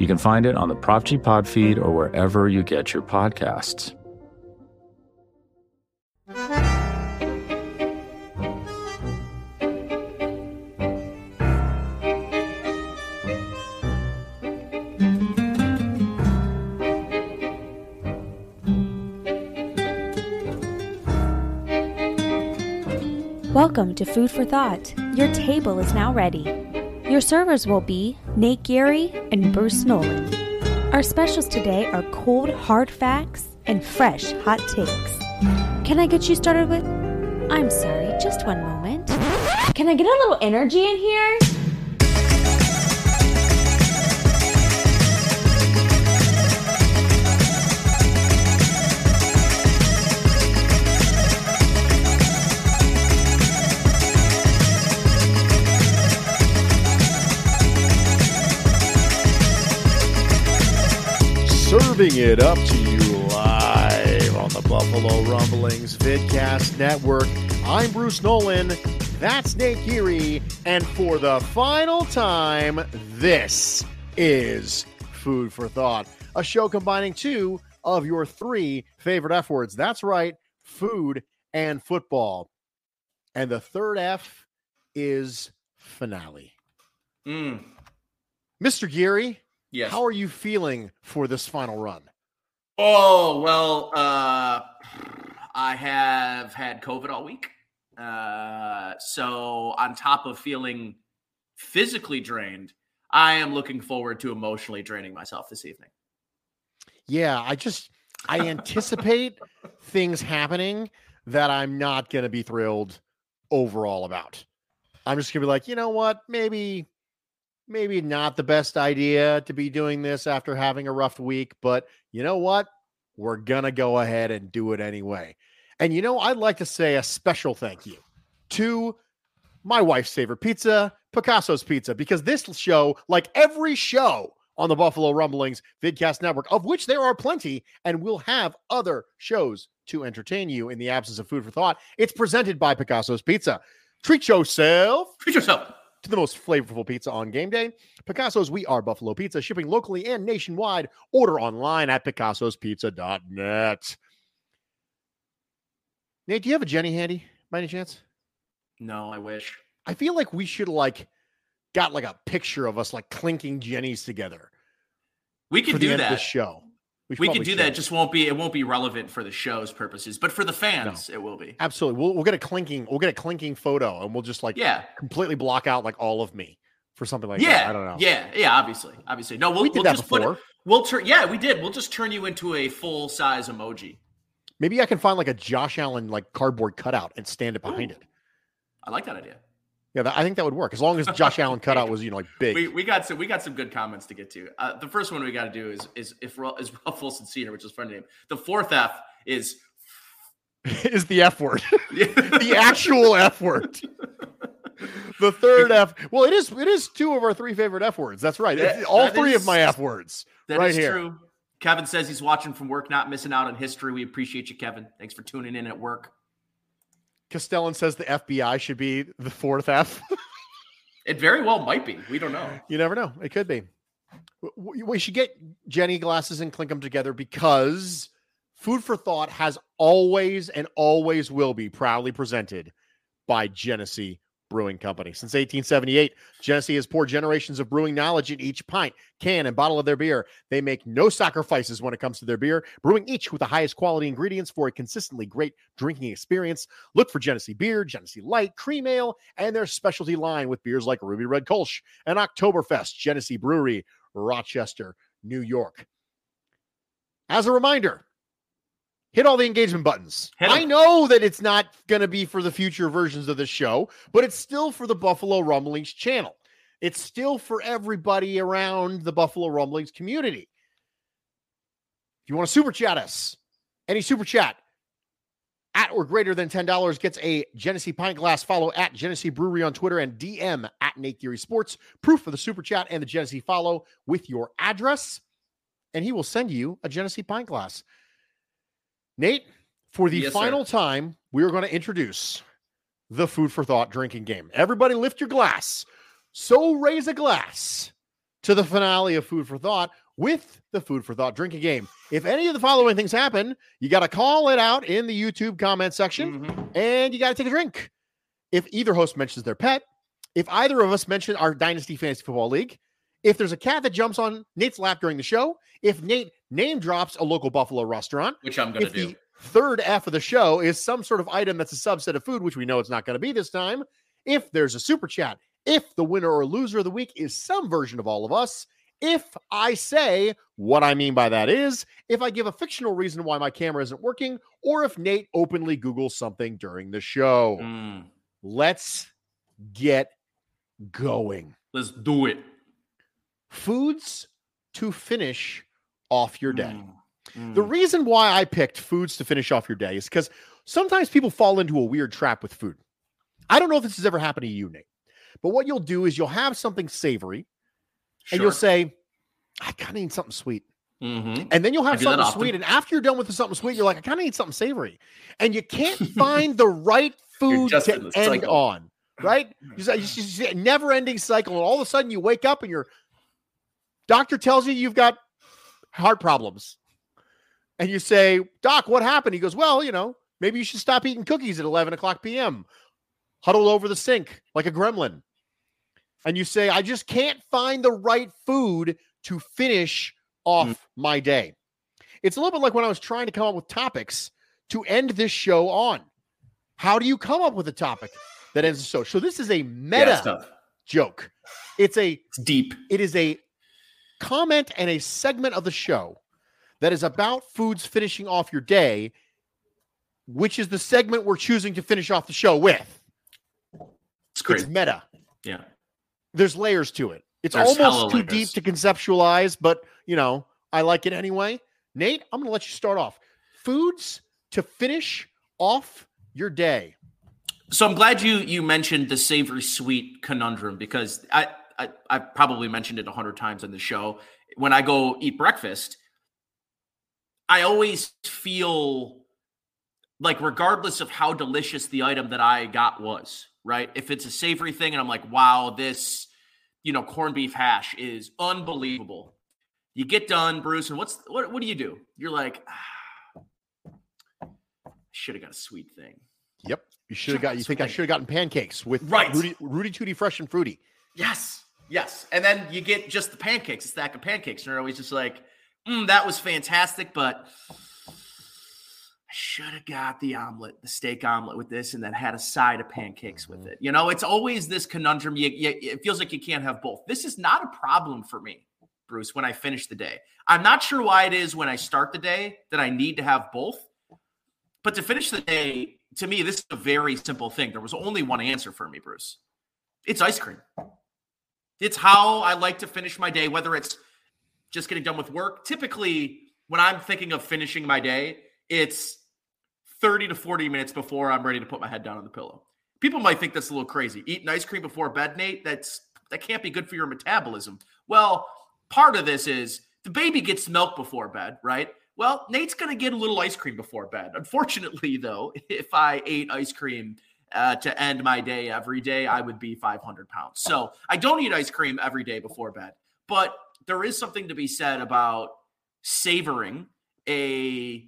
You can find it on the Prop G Pod feed or wherever you get your podcasts. Welcome to Food for Thought. Your table is now ready. Your servers will be Nate Geary and Bruce Nolan. Our specials today are cold, hard facts and fresh, hot takes. Can I get you started with? I'm sorry, just one moment. Can I get a little energy in here? Serving it up to you live on the Buffalo Rumblings Vidcast Network. I'm Bruce Nolan. That's Nate Geary. And for the final time, this is Food for Thought, a show combining two of your three favorite F words. That's right, food and football. And the third F is finale. Mm, Mr. Geary, yes. how are you feeling for this final run? oh well, uh, I have had COVID all week, uh, so on top of feeling physically drained, I am looking forward to emotionally draining myself this evening. Yeah, I just I anticipate things happening that I'm not going to be thrilled overall about. I'm just going to be like, you know what? Maybe maybe not the best idea to be doing this after having a rough week, but you know what? We're going to go ahead and do it anyway. And you know, I'd like to say a special thank you to my wife's favorite pizza, Picasso's Pizza, because this show, like every show on the Buffalo Rumblings Vidcast Network, of which there are plenty, and we'll have other shows to entertain you in the absence of food for thought. It's presented by Picasso's Pizza. Treat yourself Treat yourself. To the most flavorful pizza on game day. Picasso's We Are Buffalo Pizza, shipping locally and nationwide. Order online at picassospizza.net. Nate, do you have a Genny handy by any chance? No, I wish. I feel like we should like got like a picture of us like clinking Gennies together We could do of the that. show. We could do that. It just won't be. It won't be relevant for the show's purposes, but for the fans, it will be. Absolutely. We'll, we'll get a clinking. We'll get a clinking photo, and we'll just like Yeah. completely block out like all of me for something like that. yeah. I don't know. Yeah. Yeah. Obviously. Obviously. No, we'll, we that just put before. it. We'll turn. Yeah, we did. We'll just turn you into a full size emoji. Maybe I can find like a Josh Allen like cardboard cutout and stand it behind Ooh. it. I like that idea. Yeah, that, I think that would work as long as Josh Allen cutout was you know like big. We, we got some we got some good comments to get to. Uh, the first one we got to do is is if is Ralph Wilson Senior, which is a friend name. The fourth F is is the F word, the actual F word. The third F. Well, it is. It is two of our three favorite F words. That's right. That- all that three of my F words. That is right here. true. Kevin says he's watching from work, not missing out on history. We appreciate you, Kevin. Thanks for tuning in at work. Castellan says the FBI should be the fourth F. It very well might be. We don't know. you never know. It could be. We should get Genny glasses and clink them together because Food for Thought has always and always will be proudly presented by Genesee Brewing Company. Since 1878, Genesee has poured generations of brewing knowledge in each pint, can, and bottle of their beer. They make no sacrifices when it comes to their beer, brewing each with the highest quality ingredients for a consistently great drinking experience. Look for Genesee Beer, Genesee Light, Cream Ale, and their specialty line with beers like Ruby Red Kolsch and Oktoberfest, Genesee Brewery, Rochester, New York. As a reminder, hit all the engagement buttons. I know that it's not going to be for the future versions of the show, but it's still for the Buffalo Rumblings channel. It's still for everybody around the Buffalo Rumblings community. If you want to super chat us, any super chat at or greater than $10 gets a Genesee pint glass. Follow at Genesee Brewery on Twitter and DM at Nate Geary Sports. Proof of the super chat and the Genesee follow with your address, and he will send you a Genesee pint glass. Nate, for the Yes, final time, we are going to introduce the food for thought drinking game. Everybody lift your glass. So raise a glass to the finale of Food for Thought with the Food for Thought drinking game. If any of the following things happen, you got to call it out in the YouTube comment section Mhm. and you got to take a drink. If either host mentions their pet, if either of us mention our Dynasty Fantasy Football League, if there's a cat that jumps on Nate's lap during the show, if Nate name drops a local Buffalo restaurant, Which I'm going to do. the third F of the show is some sort of item that's a subset of food, which we know it's not going to be this time, if there's a super chat, if the winner or loser of the week is some version of all of us, if I say what I mean by that is, if I give a fictional reason why my camera isn't working, or if Nate openly Googles something during the show. Mm, Let's get going. let's do it. Foods to finish off your day. Mm, The mm. reason why I picked foods to finish off your day is because sometimes people fall into a weird trap with food. I don't know if this has ever happened to you, Nate, but what you'll do is you'll have something savory and you'll say, I kind of need something sweet. Mhm. And then you'll have something sweet. And after you're done with the something sweet, you're like, I kind of need something savory. And you can't find the right food to end cycle. on, right? It's just a never ending cycle. And all of a sudden you wake up and your doctor tells you you've got heart problems. And you say, Doc, what happened? He goes, Well, you know, maybe you should stop eating cookies at 11 o'clock p.m., huddled over the sink like a gremlin. And you say, I just can't find the right food to finish off Mm. my day. It's a little bit like when I was trying to come up with topics to end this show on. How do you come up with a topic that ends the show? So this is a meta tough. joke. It's a It's deep. it is a comment and a segment of the show that is about foods finishing off your day, which is the segment we're choosing to finish off the show with. It's great. It's meta. yeah. There's layers to it. It's There's almost too deep to conceptualize, but you know, I like it anyway. Nate, I'm going to let you start off. Foods to finish off your day. So I'm glad you you mentioned the savory sweet conundrum because I I I probably mentioned it a hundred times on the show. When I go eat breakfast, I always feel like regardless of how delicious the item that I got was, right? If it's a savory thing and I'm like, wow, this, you know, corned beef hash is unbelievable. You get done, Bruce, and what's what what do you do? You're like, ah, should have got a sweet thing. Yep. You should have got you think I should have gotten pancakes with Right. Rooty Rooty Tooty Fresh and Fruity. Yes, yes. And then you get just the pancakes, a stack of pancakes, and you're always just like, mm, that was fantastic, but I should have got the omelet, the steak omelet with this, and then had a side of pancakes with it. You know, it's always this conundrum. You, you, it feels like you can't have both. This is not a problem for me, Bruce, when I finish the day. I'm not sure why it is when I start the day that I need to have both. But to finish the day, to me, this is a very simple thing. There was only one answer for me, Bruce. It's ice cream. It's how I like to finish my day, whether it's just getting done with work. Typically, when I'm thinking of finishing my day, it's 30 to 40 minutes before I'm ready to put my head down on the pillow. People might think that's a little crazy. Eating ice cream before bed, Nate, that's that can't be good for your metabolism. Well, part of this is the baby gets milk before bed, right? Well, Nate's going to get a little ice cream before bed. Unfortunately, though, if I ate ice cream uh, to end my day every day, I would be 500 pounds. So I don't eat ice cream every day before bed. But there is something to be said about savoring a.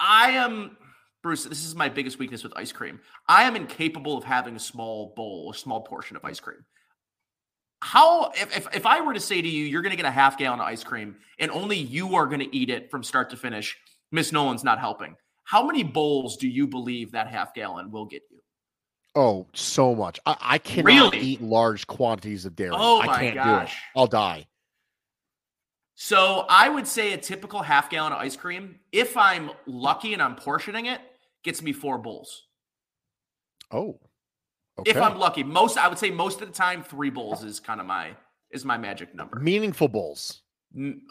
I am, Bruce, this is my biggest weakness with ice cream. I am incapable of having a small bowl, a small portion of ice cream. How, if, if, if I were to say to you, you're going to get a half gallon of ice cream and only you are going to eat it from start to finish, Miss Nolan's not helping. How many bowls do you believe that half gallon will get you? Oh, so much. I, I cannot Really? eat large quantities of dairy. Oh I my can't do it. gosh. I'll die. So I would say a typical half gallon of ice cream, if I'm lucky and I'm portioning it, gets me four bowls. Oh. Okay. If I'm lucky, most I would say most of the time three bowls is kind of my is my magic number. meaningful bowls.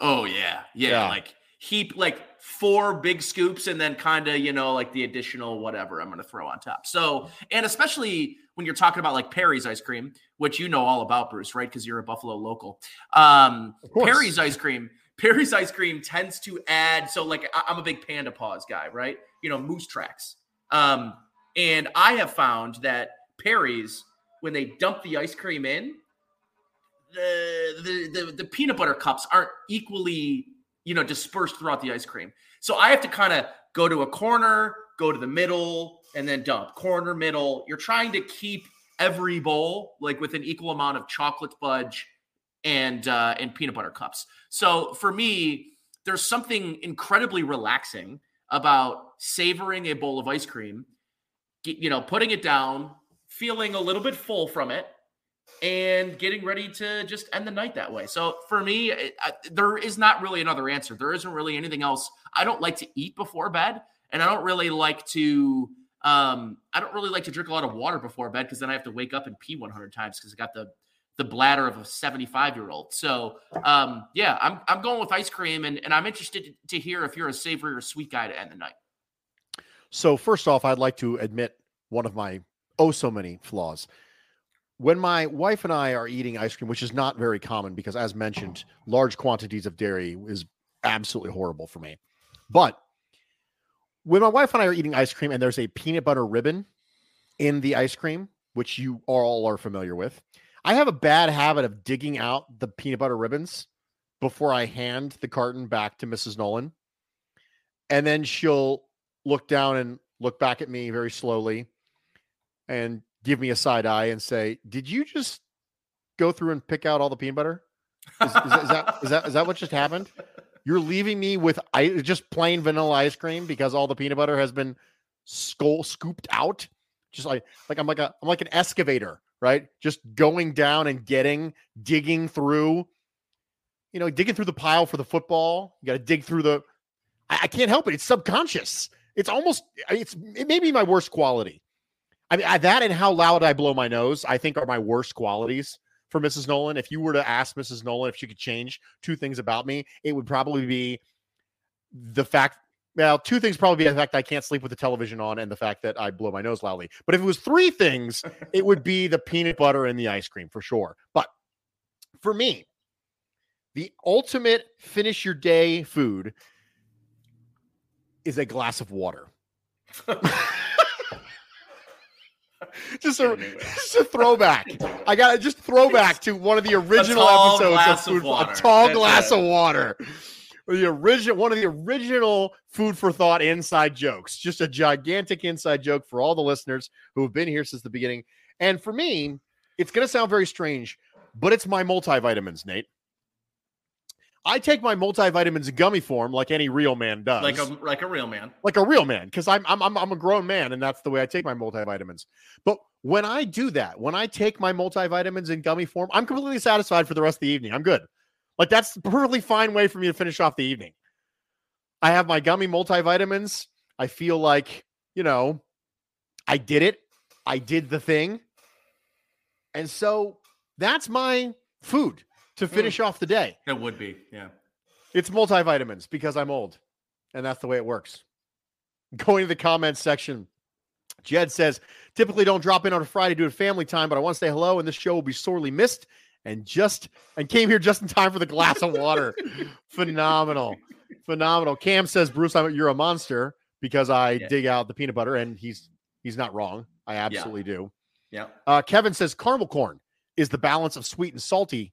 Oh yeah, yeah, Yeah. Like heap like four big scoops and then kind of, you know, like the additional whatever I'm going to throw on top. So, and especially when you're talking about like Perry's ice cream, which you know all about, Bruce, right? Because you're a Buffalo local. Um, Perry's ice cream, Perry's ice cream tends to add. So, like, I- I'm a big Panda Paws guy, right? You know, moose tracks. Um, and I have found that Perry's, when they dump the ice cream in, the, the the the peanut butter cups aren't equally you know dispersed throughout the ice cream. So I have to kind of go to a corner, go to the middle, and then dump corner middle. You're trying to keep every bowl like with an equal amount of chocolate fudge and uh, and peanut butter cups. So for me, there's something incredibly relaxing about savoring a bowl of ice cream, you know, putting it down, feeling a little bit full from it, and getting ready to just end the night that way. So for me, I, there is not really another answer. There isn't really anything else. I don't like to eat before bed, and I don't really like to. Um, I don't really like to drink a lot of water before bed because then I have to wake up and pee 100 times because I got the the bladder of a 75 year old. So um, yeah, I'm I'm going with ice cream, and and I'm interested to hear if you're a savory or sweet guy to end the night. So first off, I'd like to admit one of my oh so many flaws. When my wife and I are eating ice cream, which is not very common because, as mentioned, large quantities of dairy is absolutely horrible for me. But when my wife and I are eating ice cream and there's a peanut butter ribbon in the ice cream, which you all are familiar with, I have a bad habit of digging out the peanut butter ribbons before I hand the carton back to Mrs. Nolan. And then she'll look down and look back at me very slowly and give me a side eye and say, Did you just go through and pick out all the peanut butter? Is, is, that, is, that, is, that, is that what just happened? You're leaving me with I, just plain vanilla ice cream because all the peanut butter has been skull scooped out. Just like like I'm like a I'm like an excavator, right? Just going down and getting digging through, you know, digging through the pile for the football. You got to dig through the. I, I can't help it. It's subconscious. It's almost it's it may be my worst quality. I mean I, that and how loud I blow my nose. I think are my worst qualities for Mrs. Nolan. If you were to ask Mrs. Nolan if she could change two things about me, it would probably be the fact. Well, two things probably be the fact I can't sleep with the television on and the fact that I blow my nose loudly. But if it was three things, it would be the peanut butter and the ice cream for sure. But for me, the ultimate finish your day food is a glass of water. just a just a throwback. I got to just throwback to one of the original episodes of food. Of a tall That's glass it. of water. The original one of the original food for thought inside jokes. Just a gigantic inside joke for all the listeners who have been here since the beginning. And for me, it's going to sound very strange, but it's my multivitamins, Nate. I take my multivitamins in gummy form like any real man does. Like a like a real man. Like a real man because I'm, I'm I'm I'm a grown man and that's the way I take my multivitamins. But when I do that, when I take my multivitamins in gummy form, I'm completely satisfied for the rest of the evening. I'm good. Like that's a perfectly fine way for me to finish off the evening. I have my gummy multivitamins. I feel like, you know, I did it. I did the thing. And so that's my food to hmm. finish mm. off the day. It would be, yeah. It's multivitamins because I'm old, and that's the way it works. Going to the comments section, Jed says, typically don't drop in on a Friday due to family time, but I want to say hello, and this show will be sorely missed. And just and came here just in time for the glass of water. Phenomenal. Phenomenal. Cam says, Bruce, I'm, you're a monster because I yeah. dig out the peanut butter, and he's he's not wrong. I absolutely yeah. do. Yeah. Uh, Kevin says caramel corn is the balance of sweet and salty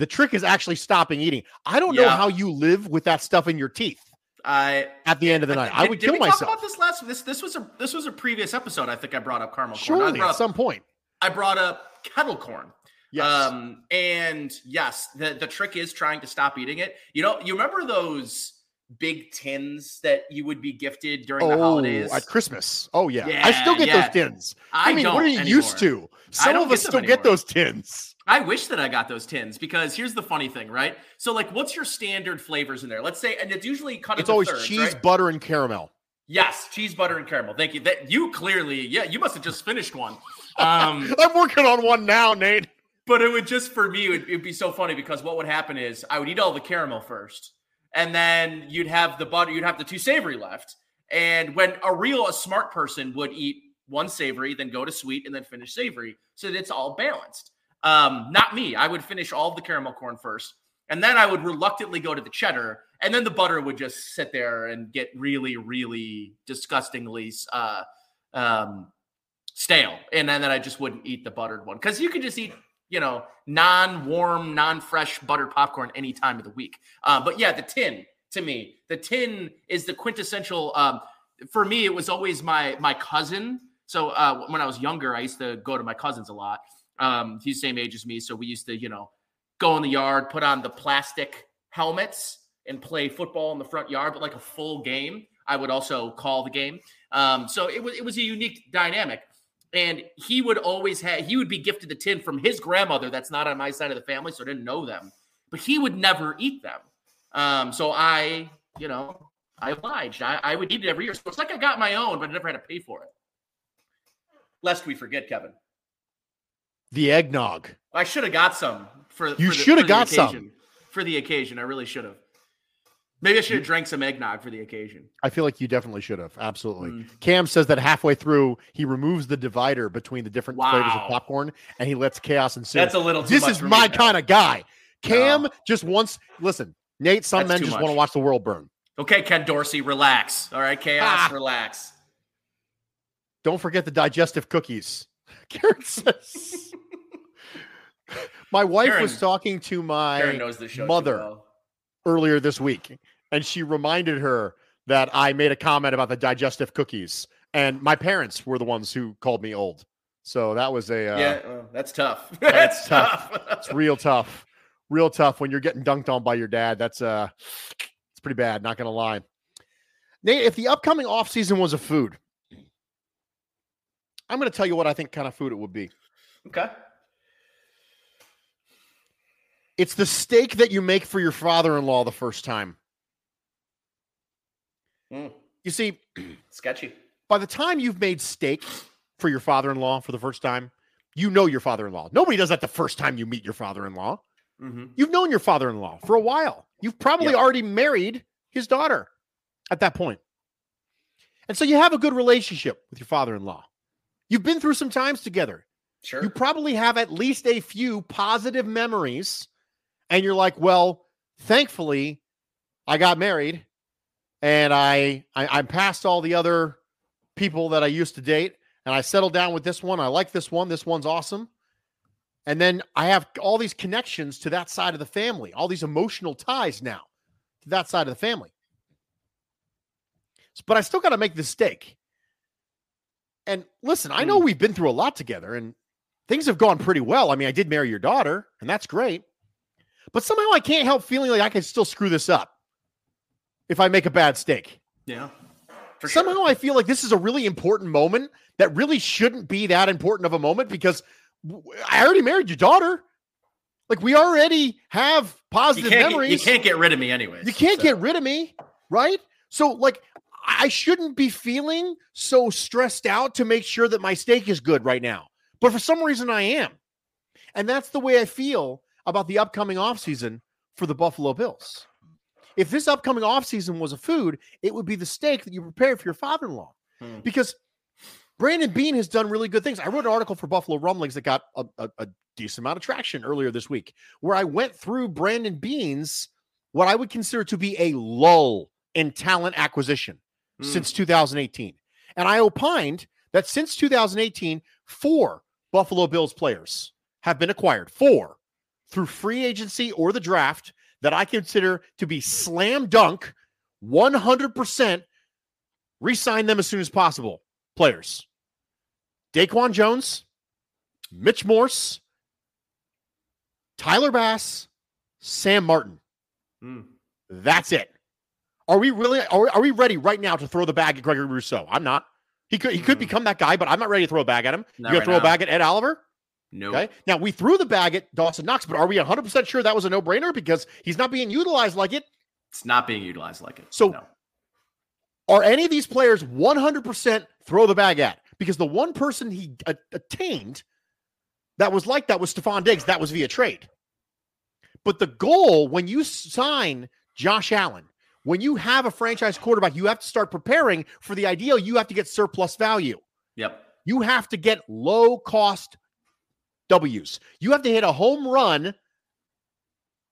the trick is actually stopping eating. I don't yeah. know how you live with that stuff in your teeth. I at the end of the night, I, I would did kill we myself. Talk about this last this this was a this was a previous episode. I think I brought up caramel Surely, corn. at some point. I brought up kettle corn. Yes. Um, and yes, the the trick is trying to stop eating it. You know, you remember those big tins that you would be gifted during oh, the holidays at Christmas. Oh yeah, yeah I still get yeah. those tins. I, I mean, what are you anymore. used to? Some of us still anymore. get those tins. I wish that I got those tins because here's the funny thing, right? So, like, what's your standard flavors in there? Let's say, and it's usually cut. It's always thirds, cheese, right? butter, and caramel. Yes, cheese, butter, and caramel. Thank you. That you clearly, yeah, you must have just finished one. Um, I'm working on one now, Nate. But it would just for me, it would it'd be so funny because what would happen is I would eat all the caramel first, and then you'd have the butter, you'd have the two savory left. And when a real, a smart person would eat one savory, then go to sweet, and then finish savory, so that it's all balanced. Um, not me. I would finish all the caramel corn first, and then I would reluctantly go to the cheddar, and then the butter would just sit there and get really, really disgustingly uh, um, stale, and then, then I just wouldn't eat the buttered one because you could just eat you know, non-warm, non-fresh buttered popcorn any time of the week. Uh, but yeah, the tin to me, the tin is the quintessential. Um, for me, it was always my my cousin. So uh, when I was younger, I used to go to my cousins a lot. Um, he's the same age as me, so we used to, you know, go in the yard, put on the plastic helmets, and play football in the front yard, but like a full game. I would also call the game. Um, so it was it was a unique dynamic. And he would always have he would be gifted the tin from his grandmother that's not on my side of the family so i didn't know them but he would never eat them. Um, so i you know i obliged. I, I would eat it every year. So it's like i got my own but i never had to pay for it. Lest we forget kevin the eggnog i should have got some for you should have got some for the occasion i really should have Maybe I should have drank some eggnog for the occasion. I feel like you definitely should have. Absolutely. Mm. Cam says that halfway through, he removes the divider between the different wow. flavors of popcorn and he lets chaos ensue. That's a little This is my kind of guy. Cam no. just wants, listen, Nate, some That's men just want to watch the world burn. Okay, Ken Dorsey, relax. All right, chaos, ah. relax. Don't forget the digestive cookies. Karen says. my wife Karen, was talking to my mother. Well earlier this week, and she reminded her that I made a comment about the digestive cookies, and my parents were the ones who called me old. So that was a uh, yeah, well, that's tough. that's tough. it's real tough, real tough when you're getting dunked on by your dad. That's uh, it's pretty bad. Not gonna lie. Nate, if the upcoming off season was a food, I'm going to tell you what I think kind of food it would be. Okay. It's the steak that you make for your father-in-law the first time. Mm. You see, sketchy. By the time you've made steak for your father-in-law for the first time, you know your father-in-law. Nobody does that the first time you meet your father-in-law. Mm-hmm. You've known your father-in-law for a while. You've probably yep. already married his daughter at that point. And so you have a good relationship with your father-in-law. You've been through some times together. Sure. You probably have at least a few positive memories and you're like, well, thankfully, I got married, and I, I I'm past all the other people that I used to date, and I settled down with this one. I like this one. This one's awesome. And then I have all these connections to that side of the family, all these emotional ties now to that side of the family. But I still got to make the steak. And listen, I know hmm. we've been through a lot together and things have gone pretty well. I mean, I did marry your daughter, and that's great. But somehow I can't help feeling like I can still screw this up if I make a bad steak. Yeah. somehow sure. I feel like this is a really important moment that really shouldn't be that important of a moment because I already married your daughter. Like we already have positive you memories. Get, you can't get rid of me anyway. You can't so. get rid of me, right? So like I shouldn't be feeling so stressed out to make sure that my steak is good right now. But for some reason I am. And that's the way I feel about the upcoming offseason for the Buffalo Bills. If this upcoming offseason was a food, it would be the steak that you prepare for your father in law. Hmm. Because Brandon Beane has done really good things. I wrote an article for Buffalo Rumblings that got a, a, a decent amount of traction earlier this week, where I went through Brandon Beane's what I would consider to be a lull in talent acquisition hmm. since 2018. And I opined that since 2018, four Buffalo Bills players have been acquired. Four through free agency or the draft that I consider to be slam dunk 100% resign them as soon as possible. Players Daquan Jones, Mitch Morse, Tyler Bass, Sam Martin. Mm. That's it. Are we really are we, are we ready right now to throw the bag at Gregory Rousseau? I'm not. He could he could mm. become that guy, but I'm not ready to throw a bag at him. Not you gonna right throw now. a bag at Ed Oliver? No. Okay. Now we threw the bag at Dawson Knox, but are we 100% sure that was a no brainer because he's not being utilized like it? It's not being utilized like it. So, no. are any of these players 100% throw the bag at? Because the one person he a- attained that was like that was Stefon Diggs. That was via trade. But the goal when you sign Josh Allen. When you have a franchise quarterback, you have to start preparing for the ideal. You have to get surplus value. Yep. You have to get low cost W's. You have to hit a home run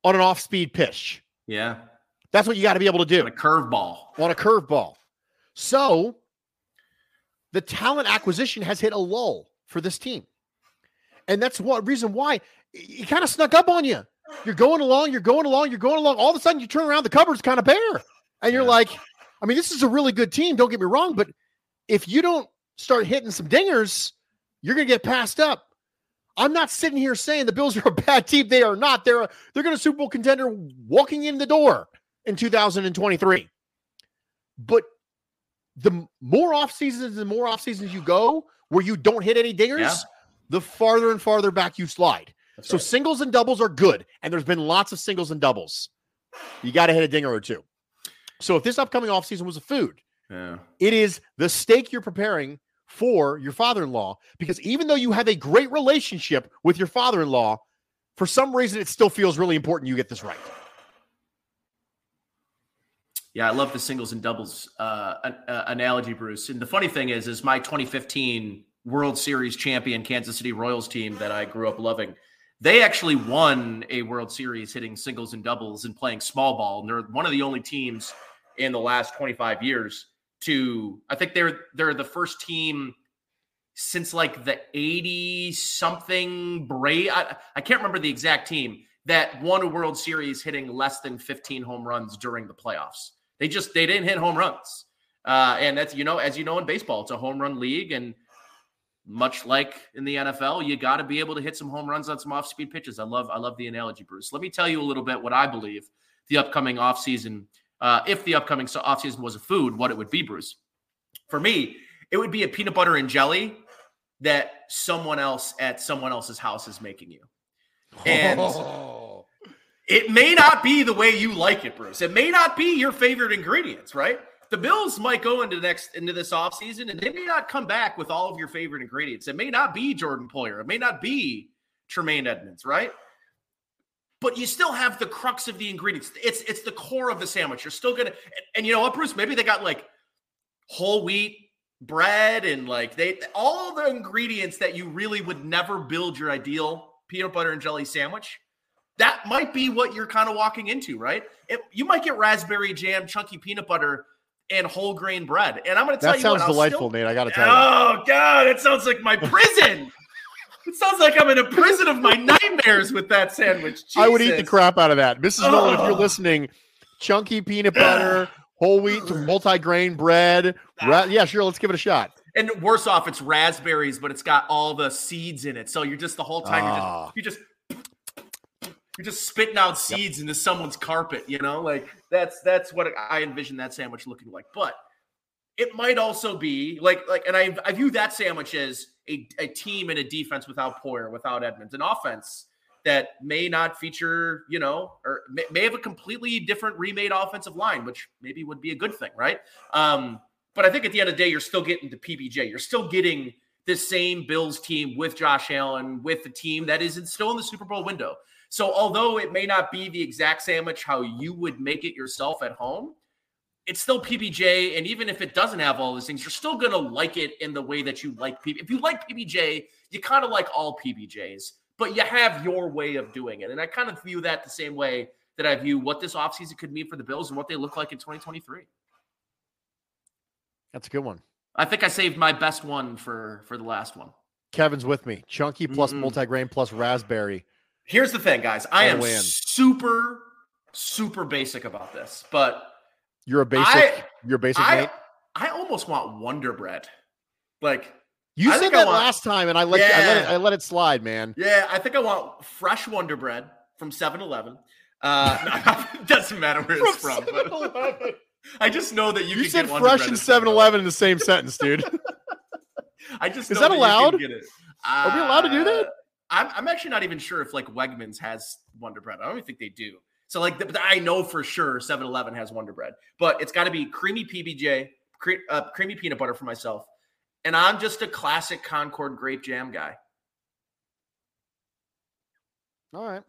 on an off speed pitch. Yeah. That's what you got to be able to do On a curveball. on a curveball. So the talent acquisition has hit a lull for this team. And that's what reason why it kind of snuck up on you. You're going along, you're going along, you're going along. All of a sudden, you turn around, the cupboard's kind of bare. And you're Yeah. like, I mean, this is a really good team. Don't get me wrong. But if you don't start hitting some dingers, you're going to get passed up. I'm not sitting here saying the Bills are a bad team. They are not. They're a, they're going to Super Bowl contender walking in the door in 2023. But the more off seasons and more off seasons you go where you don't hit any dingers, Yeah. the farther and farther back you slide. That's So right. singles and doubles are good, and there's been lots of singles and doubles. You got to hit a dinger or two. So if this upcoming offseason was a food, yeah. it is the steak you're preparing for your father-in-law because even though you have a great relationship with your father-in-law, for some reason it still feels really important you get this right. Yeah, I love the singles and doubles uh, uh, analogy, Bruce. And the funny thing is, is my 2015 World Series champion Kansas City Royals team that I grew up loving. They actually won a World Series hitting singles and doubles and playing small ball. And they're one of the only teams in the last 25 years to. I think they're they're the first team since like the 80 something Bray. I, I can't remember the exact team that won a World Series hitting less than 15 home runs during the playoffs. They just they didn't hit home runs, uh, and that's you know as you know in baseball, it's a home run league, and much like in the NFL, you got to be able to hit some home runs on some off speed pitches. I love I love the analogy, Bruce. Let me tell you a little bit what I believe the upcoming offseason, uh, if the upcoming so- offseason was a food, what it would be, Bruce. For me, it would be a peanut butter and jelly that someone else at someone else's house is making you. And it may not be the way you like it, Bruce. It may not be your favorite ingredients, right? The Bills might go into next into this offseason and they may not come back with all of your favorite ingredients. It may not be Jordan Poyer. It may not be Tremaine Edmunds, right? But you still have the crux of the ingredients. It's it's the core of the sandwich. You're still gonna and, and you know what, Bruce? Maybe they got like whole wheat bread and like they all the ingredients that you really would never build your ideal peanut butter and jelly sandwich that might be what you're kind of walking into, right? It, you might get raspberry jam, chunky peanut butter, and whole grain bread. And I'm going to tell you. That you sounds what, delightful, still- Nate. I got to tell you. Oh God, it sounds like my prison. it sounds like I'm in a prison of my nightmares with that sandwich. I would eat the crap out of that. Mrs. Nolan, if you're listening, chunky peanut butter, whole wheat, multi-grain bread. Ra- yeah, sure. Let's give it a shot. And worse off, it's raspberries, but it's got all the seeds in it. So you're just the whole time Ah. you're just you're just you're just spitting out seeds into someone's carpet. You know, like that's that's what I envision that sandwich looking like. But it might also be like like, and I I view that sandwich as a, a team and a defense without Poyer, without Edmunds, an offense that may not feature, you know, or may, may have a completely different remade offensive line, which maybe would be a good thing, right? Um, but I think at the end of the day, you're still getting the PBJ. You're still getting the same Bills team with Josh Allen, with the team that is still in the Super Bowl window. So although it may not be the exact sandwich how you would make it yourself at home, it's still PBJ. And even if it doesn't have all those things, you're still going to like it in the way that you like PBJ. If you like PBJ, you kind of like all PBJs, but you have your way of doing it. And I kind of view that the same way that I view what this offseason could mean for the Bills and what they look like in 2023. That's a good one. I think I saved my best one for for the last one. Kevin's with me. Chunky plus multi-grain plus raspberry. Here's the thing, guys. I am super, super basic about this, but You're a basic. I- you're a basic I. I almost want Wonder Bread. Like, You I said that want- last time, and I let, I let it I let it slide, man. yeah, I think I want fresh Wonder Bread from 7-Eleven. Uh, doesn't matter where it's from. I just know that you, You can said fresh and at 7-Eleven in the same sentence, dude. I just Is that allowed? it. Are we allowed to do that? I'm, I'm actually not even sure if like Wegmans has Wonder Bread. I don't even think they do. So like th- I know for sure 7-Eleven has Wonder Bread, but it's got to be creamy PBJ, cre- uh, creamy peanut butter for myself, and I'm just a classic Concord grape jam guy. All right.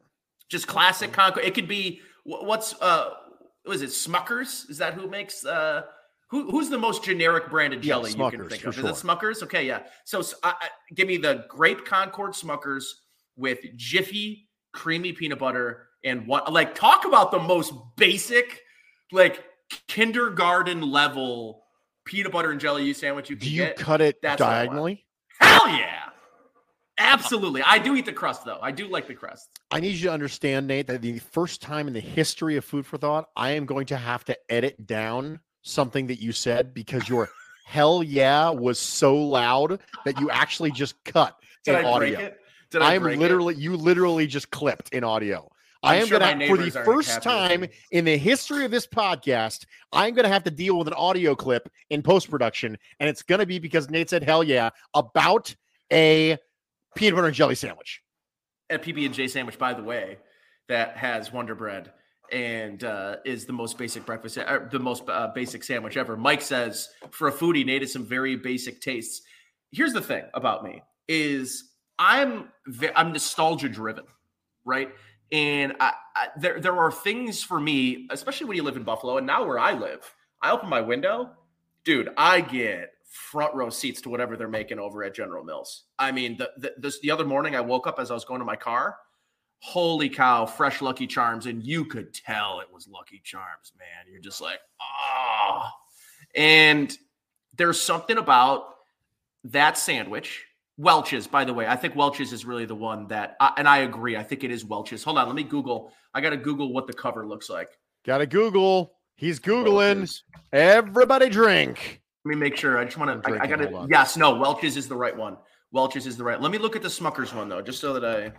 Just classic Concord. It could be what's uh was it Smuckers? Is that who makes uh who, who's the most generic branded Yeah, jelly you can think of? Is it. Smuckers? Okay, yeah. So I- give me the grape Concord Smuckers with Jiffy creamy peanut butter and what like talk about the most basic like kindergarten level peanut butter and jelly sandwich you can Do you get. cut it That's what I want. diagonally? Hell yeah. Absolutely. I do eat the crust though. I do like the crust. I need you to understand, Nate, that the first time in the history of Food for Thought, I am going to have to edit down something that you said because your hell yeah was so loud that you actually just cut Did in I audio. break it? Did I I'm break it? literally, you literally just clipped in audio. I I'm sure gonna for the first time me. in the history of this podcast, I'm gonna have to deal with an audio clip in post production, and it's gonna be because Nate said hell yeah about a peanut butter and jelly sandwich. a PB and J sandwich, by the way, that has Wonder Bread and uh, is the most basic breakfast, uh, the most uh, basic sandwich ever. Mike says for a foodie, Nate has some very basic tastes. Here's the thing about me is I'm I'm nostalgia driven, right? And I, I, there there are things for me, especially when you live in Buffalo, and now where I live, I open my window, dude, I get front row seats to whatever they're making over at General Mills. I mean, the, the this the other morning I woke up as I was going to my car. Holy cow, fresh Lucky Charms, and you could tell it was Lucky Charms, man. You're just like, oh. And there's something about that sandwich. Welch's, by the way, I think Welch's is really the one that, I and I agree. I think it is Welch's. Hold on, let me Google. I got to Google what the cover looks like. Gotta Google. He's Googling. Welch's. Everybody drink. Let me make sure. I just want to. I, I got to. Yes, no. Welch's is the right one. Welch's is the right. Let me look at the Smuckers one though, just so that I.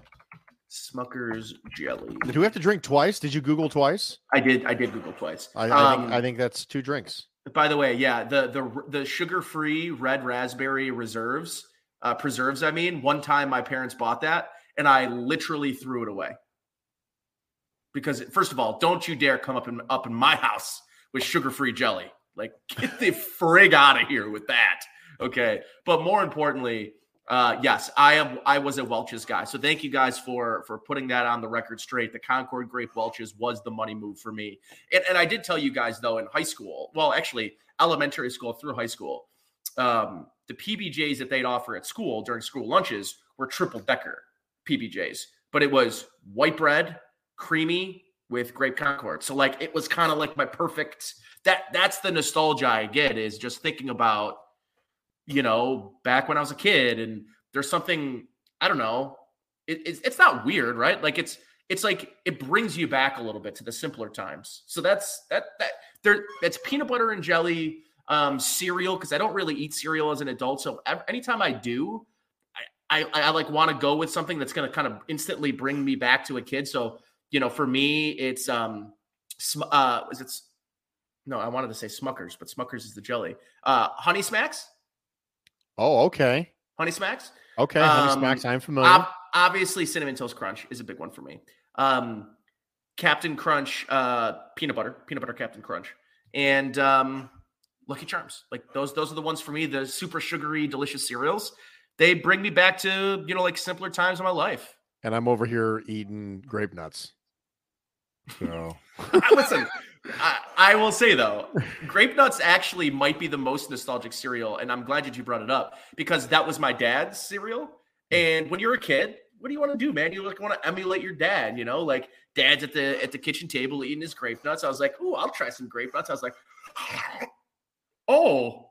Smuckers jelly. Do we have to drink twice? Did you Google twice? I did. I did Google twice. I, I, think, Um, I think that's two drinks. By the way, yeah, the the the sugar free red raspberry reserves uh, preserves. I mean, one time my parents bought that, and I literally threw it away because first of all, don't you dare come up in up in my house with sugar free jelly. Like, get the frig out of here with that. Okay, but more importantly, uh, yes, I am. I was a Welch's guy, so thank you guys for for putting that on the record straight. The Concord Grape Welch's was the money move for me, and, and I did tell you guys though in high school, well, actually elementary school through high school, um, the PBJs that they'd offer at school during school lunches were triple decker PBJs, but it was white bread, creamy with grape Concord. So like it was kind of like my perfect. That that's the nostalgia I get is just thinking about you know, back when I was a kid, and there's something I don't know. It, it's it's not weird, right? Like it's it's like it brings you back a little bit to the simpler times. So that's that that there. That's peanut butter and jelly um, cereal because I don't really eat cereal as an adult. So anytime I do, I I, I like want to go with something that's going to kind of instantly bring me back to a kid. So you know, for me, it's um, sm- uh, is it? No, I wanted to say Smuckers, but Smuckers is the jelly. Uh, Honey Smacks. Oh, okay. Honey Smacks. Okay. Honey Um, Smacks. I'm familiar. Ob- obviously, cinnamon toast crunch is a big one for me. Um, Captain Crunch, uh, peanut butter, peanut butter Captain Crunch, and um, Lucky Charms. Like those, those are the ones for me. The super sugary, delicious cereals. They bring me back to you know like simpler times in my life. and I'm over here eating grape nuts. So Listen, I, will say though, grape nuts actually might be the most nostalgic cereal, and I'm glad that you brought it up because that was my dad's cereal. And when you're a kid, what do you want to do, man? You like want to emulate your dad, you know? Like dad's at the at the kitchen table eating his grape nuts. I was like, oh, I'll try some grape nuts. I was like, oh,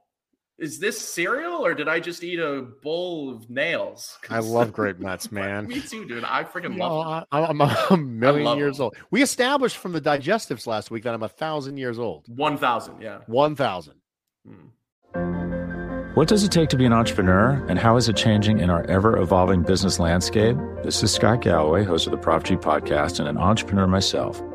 is this cereal or did I just eat a bowl of nails? I love grape nuts, man. Me too, dude. I freaking No, love. I, I'm a million years them. old. We established from the digestives last week that I'm a thousand years old. One thousand, yeah. One thousand. Hmm. What does it take to be an entrepreneur, and how is it changing in our ever evolving business landscape? This is Scott Galloway, host of the Prop G podcast, and an entrepreneur myself.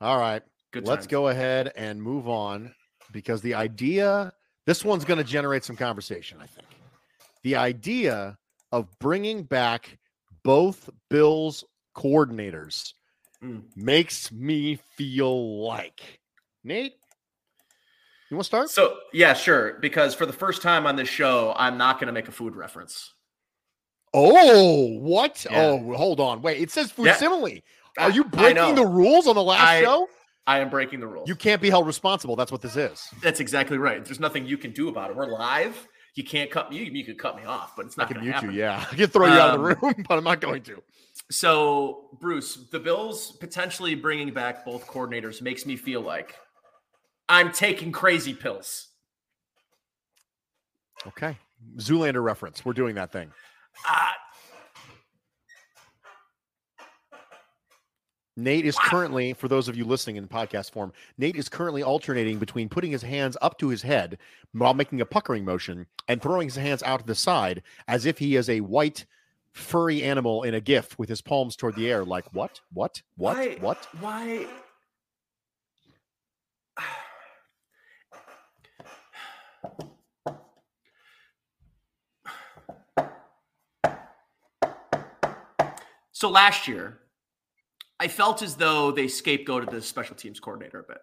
All right. Good Let's times. go ahead and move on because the idea, this one's going to generate some conversation, I think. The idea of bringing back both Bills coordinators Mm. makes me feel like Nate. You want to start? So yeah, sure. Because for the first time on this show, I'm not going to make a food reference. Oh, what? Yeah. Oh, hold on. Wait, it says food Yeah. simile. Are you breaking the rules on the last I- show? I am breaking the rules. You can't be held responsible. That's what this is. That's exactly right. There's nothing you can do about it. We're live. You can't cut me. You, you could cut me off, but it's not going to mute happen. you. Yeah, I can throw you out of the Um, room, but I'm not going to. So, Bruce, the Bills potentially bringing back both coordinators makes me feel like I'm taking crazy pills. Okay. Zoolander reference. We're doing that thing. Uh, Nate is currently, for those of you listening in podcast form, Nate is currently alternating between putting his hands up to his head while making a puckering motion and throwing his hands out to the side as if he is a white, furry animal in a GIF with his palms toward the air, like, what? What? What? Why- What? Why? So last year, I felt as though they scapegoated the special teams coordinator a bit.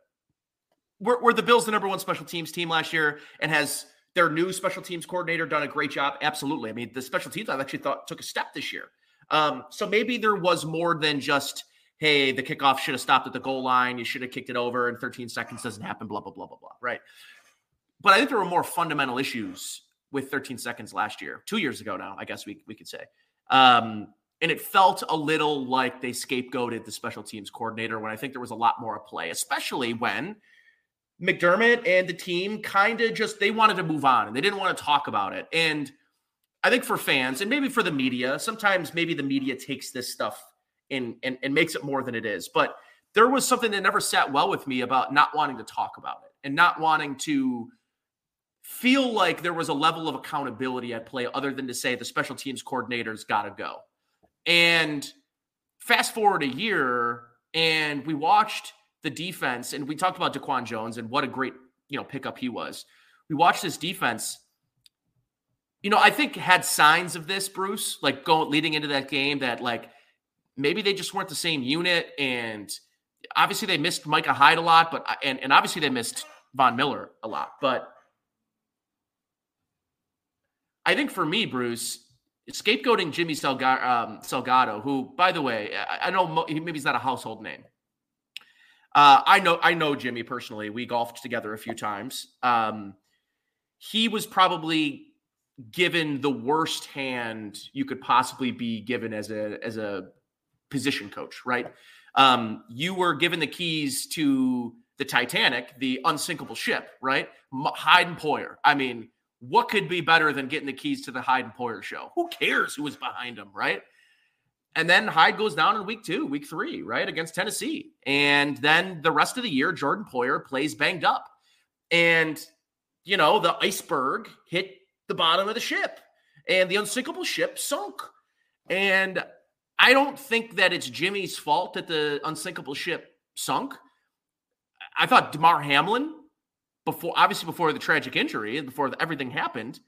Were, were the Bills the number one special teams team last year, and has their new special teams coordinator done a great job? Absolutely. I mean, the special teams I actually thought took a step this year. Um, so maybe there was more than just, hey, the kickoff should have stopped at the goal line. You should have kicked it over in 13 seconds. Doesn't happen. Blah blah blah blah blah. Right. But I think there were more fundamental issues with 13 seconds last year, two years ago now. I guess we we could say. Um, and it felt a little like they scapegoated the special teams coordinator when I think there was a lot more at play, especially when McDermott and the team kind of just they wanted to move on and they didn't want to talk about it. And I think for fans and maybe for the media, sometimes maybe the media takes this stuff and, and, and makes it more than it is. But there was something that never sat well with me about not wanting to talk about it and not wanting to feel like there was a level of accountability at play other than to say the special teams coordinator's got to go. And fast forward a year, and we watched the defense, and we talked about Daquan Jones and what a great you know pickup he was. We watched this defense. You know, I think had signs of this, Bruce, like going leading into that game that like maybe they just weren't the same unit, and obviously they missed Micah Hyde a lot, but uh, and and obviously they missed Von Miller a lot, but. I think for me, Bruce, scapegoating Jimmy Salgado, um, Salgado who, by the way, I, I know mo- maybe he's not a household name. Uh, I know I know Jimmy personally. We golfed together a few times. Um, he was probably given the worst hand you could possibly be given as a as a position coach, right? Um, you were given the keys to the Titanic, the unsinkable ship, right? M- Hyde and Poyer. I mean, what could be better than getting the keys to the Hyde and Poyer show? Who cares who was behind him, right? And then Hyde goes down in week two, week three, right, against Tennessee. And then the rest of the year, Jordan Poyer plays banged up. And, you know, the iceberg hit the bottom of the ship and the unsinkable ship sunk. And I don't think that it's Jimmy's fault that the unsinkable ship sunk. I thought Damar Hamlin, before obviously before the tragic injury and before the, everything happened,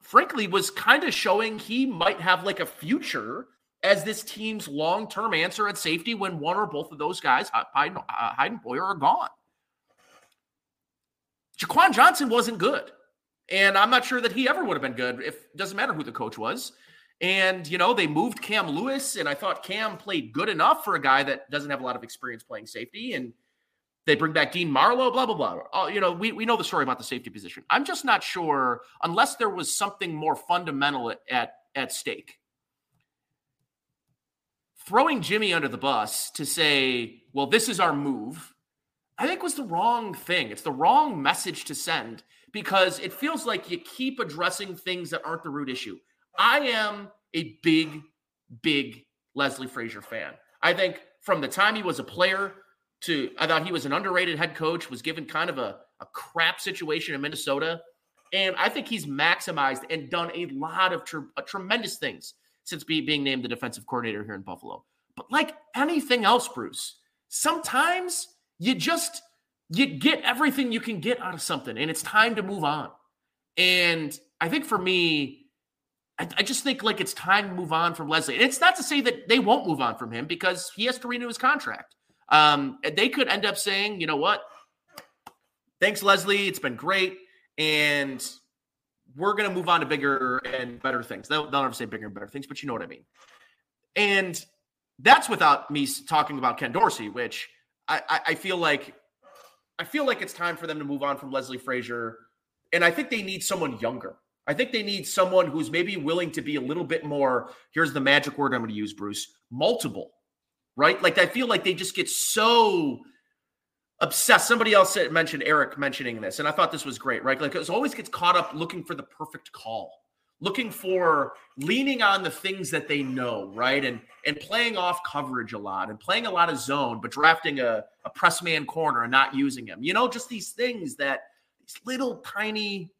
frankly was kind of showing he might have like a future as this team's long-term answer at safety when one or both of those guys, Hyde, uh, Hyde and Poyer, are gone. Jaquan Johnson wasn't good. And I'm not sure that he ever would have been good if it doesn't matter who the coach was. And you know, they moved Cam Lewis, and I thought Cam played good enough for a guy that doesn't have a lot of experience playing safety. And they bring back Dean Marlowe, blah, blah, blah. Oh, you know, we, we know the story about the safety position. I'm just not sure, unless there was something more fundamental at, at, at stake. throwing Jimmy under the bus to say, well, this is our move, I think was the wrong thing. It's the wrong message to send because it feels like you keep addressing things that aren't the root issue. I am a big, big Leslie Frazier fan. I think from the time he was a player to I thought he was an underrated head coach, was given kind of a, a crap situation in Minnesota. And I think he's maximized and done a lot of tr- uh, tremendous things since be, being named the defensive coordinator here in Buffalo. But like anything else, Bruce, sometimes you just you get everything you can get out of something, and it's time to move on. And I think for me, I, I just think like it's time to move on from Leslie. And it's not to say that they won't move on from him because he has to renew his contract. Um, they could end up saying, you know what? Thanks, Leslie. It's been great. And we're going to move on to bigger and better things. They'll, they'll never say bigger and better things, but you know what I mean. And that's without me talking about Ken Dorsey, which I, I, I feel like I feel like it's time for them to move on from Leslie Frazier. And I think they need someone younger. I think they need someone who's maybe willing to be a little bit more. Here's the magic word I'm going to use, Bruce multiple, right? Like I feel like they just get so obsessed. Somebody else mentioned Eric mentioning this, and I thought this was great, right? Like it always gets caught up looking for the perfect call, looking for leaning on the things that they know, right? And and playing off coverage a lot and playing a lot of zone, but drafting a, a press man corner and not using him. You know, just these things that these little tiny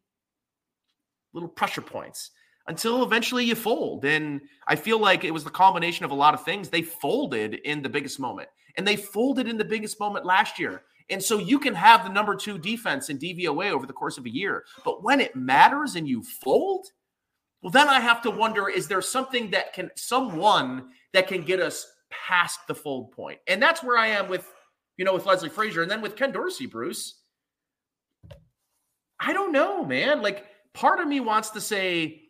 little pressure points until eventually you fold. And I feel like it was the combination of a lot of things. They folded in the biggest moment, and they folded in the biggest moment last year. And so you can have the number two defense in DVOA over the course of a year. But when it matters and you fold, well, then I have to wonder is there something that can, someone that can get us past the fold point? And that's where I am with, you know, with Leslie Frazier. And then with Ken Dorsey, Bruce. I don't know, man. Like, part of me wants to say,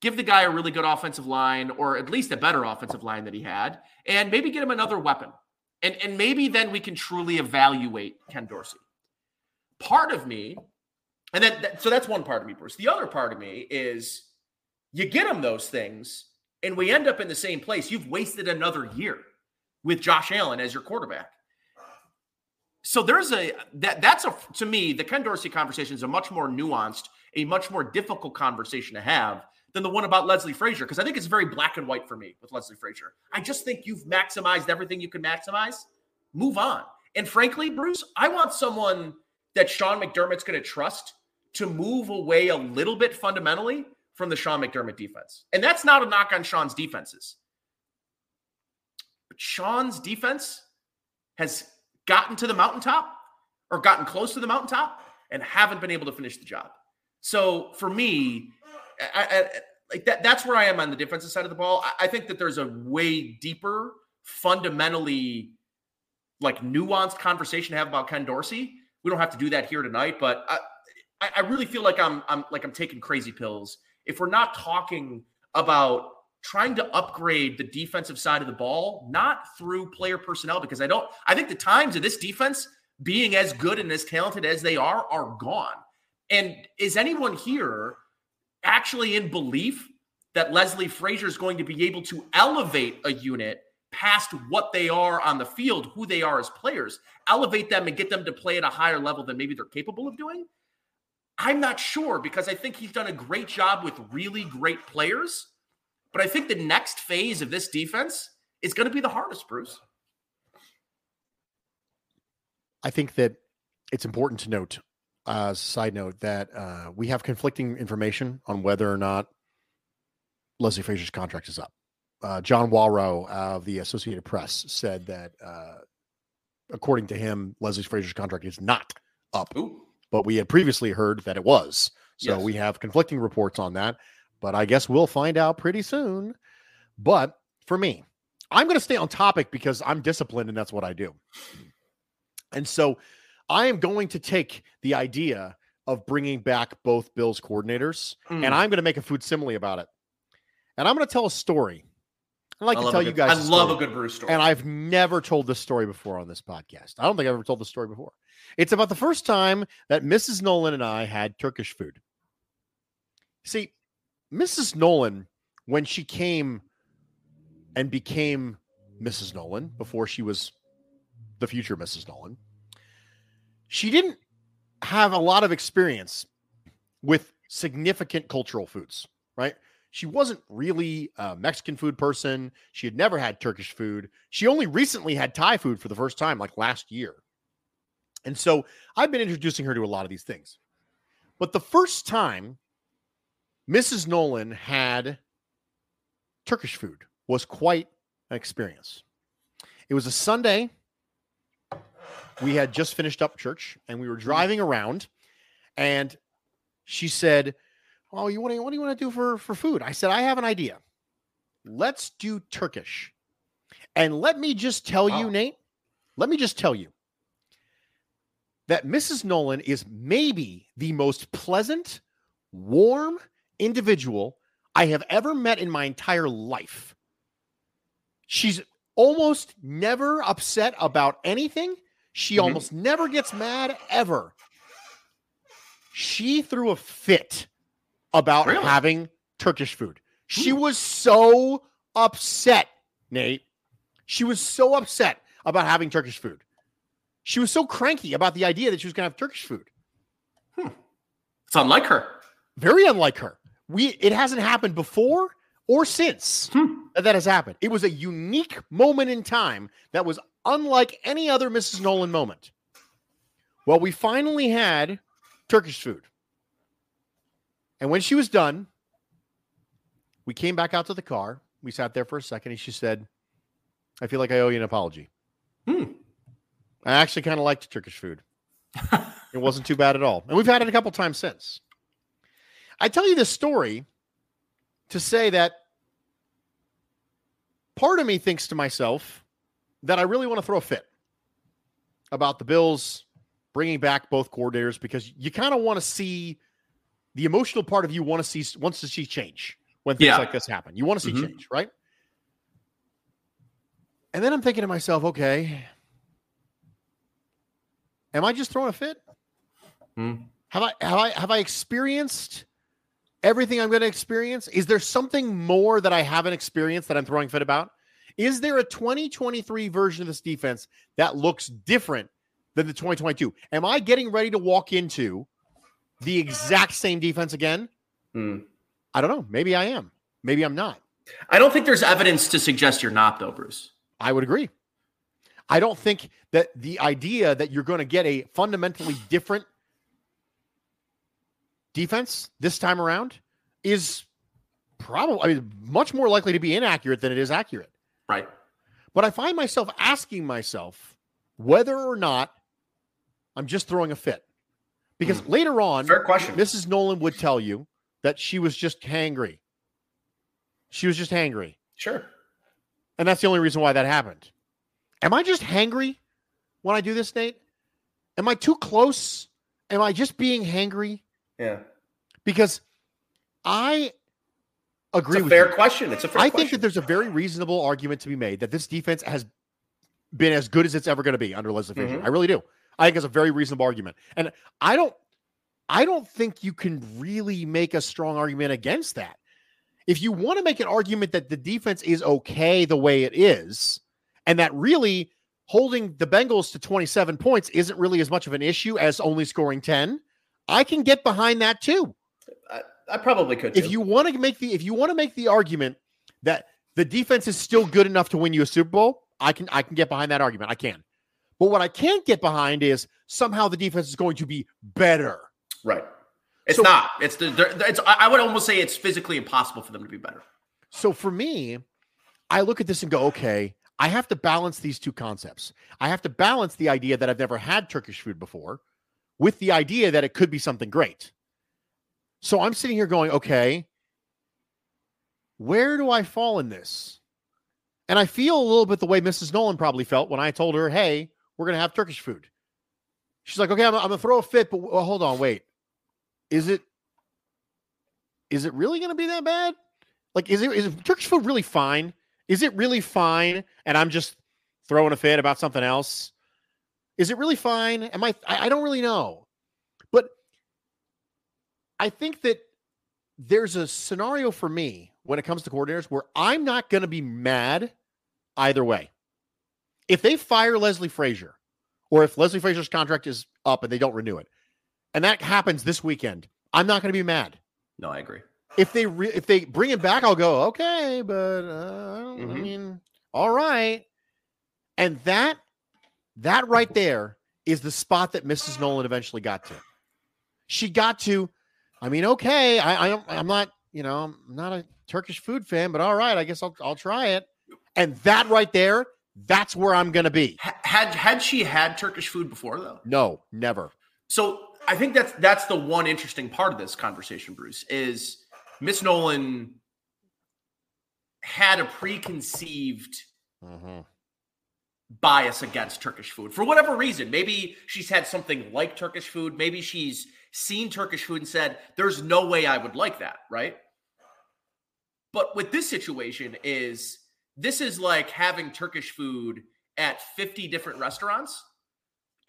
give the guy a really good offensive line or at least a better offensive line that he had, and maybe get him another weapon. And, and maybe then we can truly evaluate Ken Dorsey. Part of me, and then that, so that's one part of me, Bruce. The other part of me is you get him those things, and we end up in the same place. You've wasted another year with Josh Allen as your quarterback. So there's a that that's a to me the Ken Dorsey conversation is a much more nuanced, a much more difficult conversation to have than the one about Leslie Frazier because I think it's very black and white for me with Leslie Frazier. I just think you've maximized everything you can maximize. Move on. And frankly, Bruce, I want someone that Sean McDermott's going to trust to move away a little bit fundamentally from the Sean McDermott defense. And that's not a knock on Sean's defenses. But Sean's defense has gotten to the mountaintop or gotten close to the mountaintop and haven't been able to finish the job. So for me, I, like that, that's where I am on the defensive side of the ball. I, I think that there's a way deeper, fundamentally like nuanced conversation to have about Ken Dorsey. We don't have to do that here tonight, but I, I really feel like I'm, I'm like I'm taking crazy pills if we're not talking about trying to upgrade the defensive side of the ball, not through player personnel, because I don't, I think the times of this defense being as good and as talented as they are are gone. And is anyone here actually in belief that Leslie Frazier is going to be able to elevate a unit past what they are on the field, who they are as players, elevate them and get them to play at a higher level than maybe they're capable of doing? I'm not sure because I think he's done a great job with really great players. But I think the next phase of this defense is going to be the hardest, Bruce. I think that it's important to note uh, side note that uh, we have conflicting information on whether or not Leslie Frazier's contract is up. Uh, John Wawrow of the Associated Press said that, uh, according to him, Leslie Frazier's contract is not up. Ooh. But we had previously heard that it was. So yes. we have conflicting reports on that. But I guess we'll find out pretty soon. But for me, I'm going to stay on topic because I'm disciplined and that's what I do. And so I am going to take the idea of bringing back both Bills coordinators mm. and I'm going to make a food simile about it. And I'm going to tell a story. I like I to tell good, you guys. I love a good Bruce story. And I've never told this story before on this podcast. I don't think I've ever told the story before. It's about the first time that Mrs. Nolan and I had Turkish food. See, Mrs. Nolan, when she came and became Mrs. Nolan before she was the future Mrs. Nolan. She didn't have a lot of experience with significant cultural foods, right? She wasn't really a Mexican food person. She had never had Turkish food. She only recently had Thai food for the first time, like last year. And so I've been introducing her to a lot of these things. But the first time Mrs. Nolan had Turkish food was quite an experience. It was a Sunday. We had just finished up church and we were mm. driving around and she said, "Oh, you want to what do you want to do for for food?" I said, "I have an idea. Let's do Turkish." And let me just tell Wow. you, Nate, let me just tell you that Mrs. Nolan is maybe the most pleasant, warm individual I have ever met in my entire life. She's almost never upset about anything. She Mhm. almost never gets mad ever. She threw a fit about Really? having Turkish food. She was so upset, Nate. She was so upset about having Turkish food. She was so cranky about the idea that she was going to have Turkish food. It's unlike her. Very unlike her. We it hasn't happened before or since Hmm. that that has happened. It was a unique moment in time that was unlike any other Mrs. Nolan moment. Well, we finally had Turkish food. And when she was done, we came back out to the car. We sat there for a second and she said, I feel like I owe you an apology. Hmm. I actually kind of liked Turkish food. it wasn't too bad at all. And we've had it a couple times since. I tell you this story to say that part of me thinks to myself that I really want to throw a fit about the Bills bringing back both coordinators because you kind of want to see the emotional part of you want to see wants to see change when things Yeah. like this happen. You want to see Mhm. change, right? And then I'm thinking to myself, okay, am I just throwing a fit? Hmm. Have I have I have I experienced everything I'm going to experience? Is there something more that I haven't experienced that I'm throwing fit about? Is there a 2023 version of this defense that looks different than the 2022? Am I getting ready to walk into the exact same defense again? Hmm. I don't know. Maybe I am. Maybe I'm not. I don't think there's evidence to suggest you're not, though, Bruce. I would agree. I don't think that the idea that you're going to get a fundamentally different defense this time around is probably I mean, much more likely to be inaccurate than it is accurate. Right. But I find myself asking myself whether or not I'm just throwing a fit. Because hmm. later on, Fair question. Mrs. Nolan would tell you that she was just hangry. She was just hangry. Sure. And that's the only reason why that happened. Am I just hangry when I do this, Nate? Am I too close? Am I just being hangry? Yeah. Because I agree a with fair you. question. It's a fair question. I question. think that there's a very reasonable argument to be made that this defense has been as good as it's ever going to be under Leslie Frazier. Mhm. I really do. I think it's a very reasonable argument. And I don't I don't think you can really make a strong argument against that. If you want to make an argument that the defense is okay the way it is, and that really holding the Bengals to 27 points isn't really as much of an issue as only scoring 10, I can get behind that too I, I probably could. if you want to make the if you want to make the argument that the defense is still good enough to win you a Super Bowl, I can I can get behind that argument. I can. But what I can't get behind is somehow the defense is going to be better. right. It's So- not. It's the. It's. I would almost say it's physically impossible for them to be better. So for me, I look at this and go, okay, I have to balance these two concepts. I have to balance the idea that I've never had Turkish food before with the idea that it could be something great. So I'm sitting here going, okay, where do I fall in this? And I feel a little bit the way Mrs. Nolan probably felt when I told her, hey, we're going to have Turkish food. She's like, okay, I'm, I'm going to throw a fit, but well, hold on, wait. Is it, is it really going to be that bad? Like, is it is Turkish food really fine? Is it really fine? And I'm just throwing a fit about something else. Is it really fine? Am I? I, I don't really know, I think that there's a scenario for me when it comes to coordinators where I'm not going to be mad either way. If they fire Leslie Frazier, or if Leslie Frazier's contract is up and they don't renew it, and that happens this weekend, I'm not going to be mad. No, I agree. If they re- if they bring him back, I'll go okay, but uh, I Mhm. mean, all right. And that that right there is the spot that Mrs. Nolan eventually got to. She got to, I mean, okay, I, I I'm not, you know, I'm not a Turkish food fan, but all right, I guess I'll I'll try it. And that right there, that's where I'm gonna be. Had had she had Turkish food before though? No, never. So I think that's that's the one interesting part of this conversation, Bruce, is Miss Nolan had a preconceived Mhm. bias against Turkish food for whatever reason. Maybe she's had something like Turkish food. Maybe she's seen Turkish food and said, "There's no way I would like that." Right. But with this situation, is this is like having Turkish food at 50 different restaurants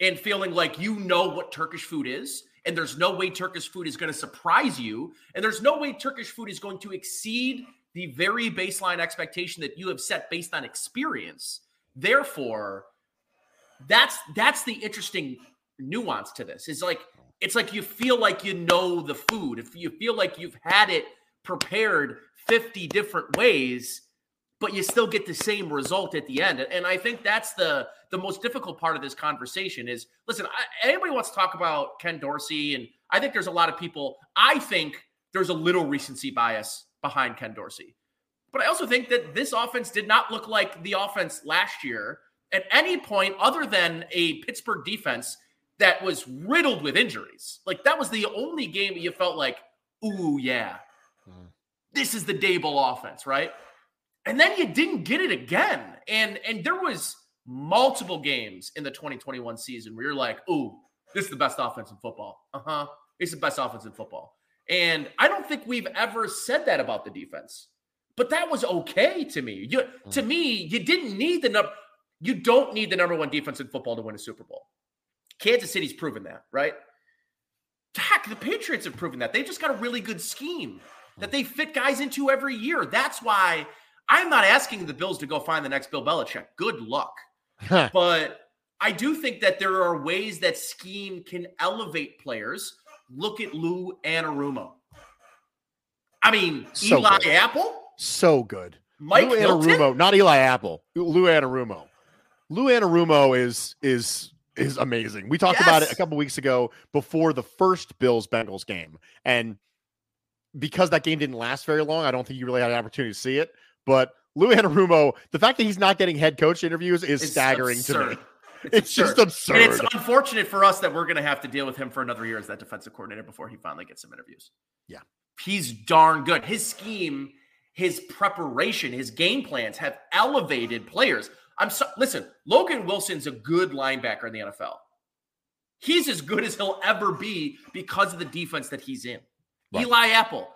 and feeling like you know what Turkish food is. And there's no way Turkish food is going to surprise you. And there's no way Turkish food is going to exceed the very baseline expectation that you have set based on experience. Therefore, that's that's the interesting nuance to this. Is like oh. it's like you feel like you know the food. If you feel like you've had it prepared 50 different ways, but you still get the same result at the end. And I think that's the the most difficult part of this conversation is listen, I, anybody wants to talk about Ken Dorsey and I think there's a lot of people I think there's a little recency bias behind Ken Dorsey. But I also think that this offense did not look like the offense last year at any point other than a Pittsburgh defense that was riddled with injuries. Like that was the only game you felt like, ooh, yeah, Mhm. this is the Daboll offense, right? And then you didn't get it again. And and there was multiple games in the 2021 season where you're like, ooh, this is the best offense in football. Uh-huh. It's the best offense in football. And I don't think we've ever said that about the defense. But that was okay to me. You to me, you didn't need the number you don't need the number one defense in football to win a Super Bowl. Kansas City's proven that, right? Heck, the Patriots have proven that. They've just got a really good scheme that they fit guys into every year. That's why I'm not asking the Bills to go find the next Bill Belichick. Good luck. But I do think that there are ways that scheme can elevate players. Look at Lou Anarumo. I mean, So Eli good. Apple, so good. Mike Lou Hilton. Anarumo, not Eli Apple. Lou Anarumo. Lou Anarumo is is is amazing. We talked about it a couple weeks ago before the first Bills Bengals game, and because that game didn't last very long, I don't think you really had an opportunity to see it. But Lou Anarumo, the fact that he's not getting head coach interviews is It's staggering to absurd. me. It's, just absurd. And it's unfortunate for us that we're going to have to deal with him for another year as that defensive coordinator before he finally gets some interviews. Yeah. He's darn good. His scheme, his preparation, his game plans have elevated players. I'm so listen, Logan Wilson's a good linebacker in the NFL. He's as good as he'll ever be because of the defense that he's in. Right. Eli Apple,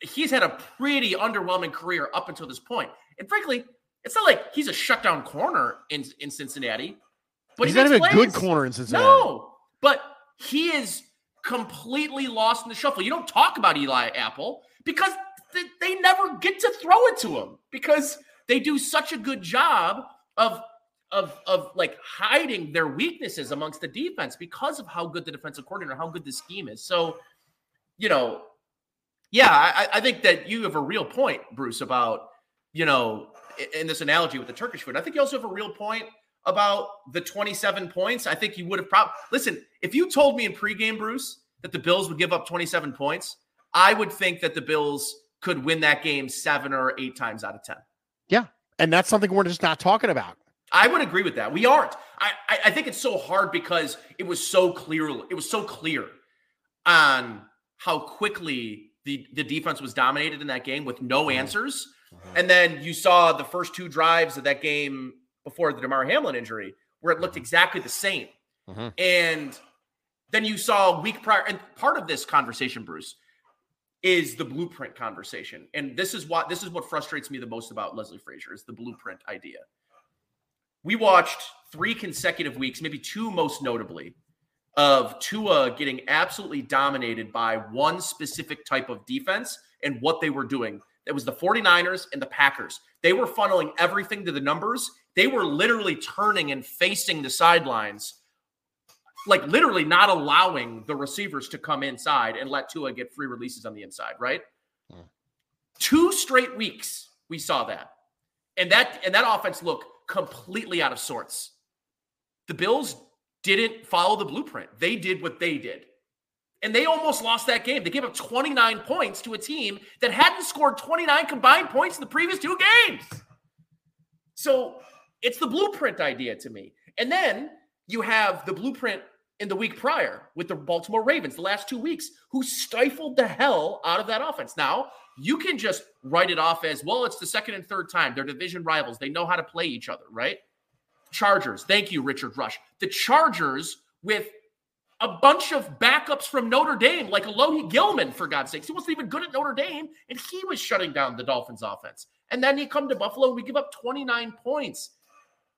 he's had a pretty underwhelming career up until this point. And frankly, it's not like he's a shutdown corner in, in Cincinnati. But he's he not even a good corner in Cincinnati. No, but he is completely lost in the shuffle. You don't talk about Eli Apple because th- they never get to throw it to him because they do such a good job of of of like hiding their weaknesses amongst the defense because of how good the defensive coordinator, how good the scheme is. So, you know, yeah, I, I think that you have a real point, Bruce, about you know in this analogy with the Turkish food. I think you also have a real point about the 27 points. I think you would have probably listen. If you told me in pregame, Bruce, that the Bills would give up 27 points, I would think that the Bills could win that game seven or eight times out of 10. And that's something we're just not talking about. I would agree with that. We aren't. I, I I think it's so hard because it was so clear. It was so clear on how quickly the the defense was dominated in that game with no mm-hmm. answers. Mm-hmm. And then you saw the first two drives of that game before the Damar Hamlin injury, where it looked mm-hmm. exactly the same. And then you saw a week prior, and part of this conversation, Bruce, is the blueprint conversation. And this is what this is what frustrates me the most about Leslie Frazier is the blueprint idea. We watched three consecutive weeks, maybe two most notably, of Tua getting absolutely dominated by one specific type of defense and what they were doing. It was the 49ers and the Packers. They were funneling everything to the numbers. They were literally turning and facing the sidelines, like literally not allowing the receivers to come inside and let Tua get free releases on the inside, right? Hmm. Two straight weeks we saw that. And that and that offense looked completely out of sorts. The Bills didn't follow the blueprint. They did what they did. And they almost lost that game. They gave up 29 points to a team that hadn't scored 29 combined points in the previous two games. So it's the blueprint idea to me. And then you have the blueprint in the week prior with the Baltimore Ravens, the last two weeks, who stifled the hell out of that offense. Now, you can just write it off as well, it's the second and third time. They're division rivals. They know how to play each other, right? Chargers. Thank you, Richard Rush. The Chargers with a bunch of backups from Notre Dame, like Alohi Gilman, for God's sakes. He wasn't even good at Notre Dame, and he was shutting down the Dolphins offense. And then you come to Buffalo, and we give up 29 points.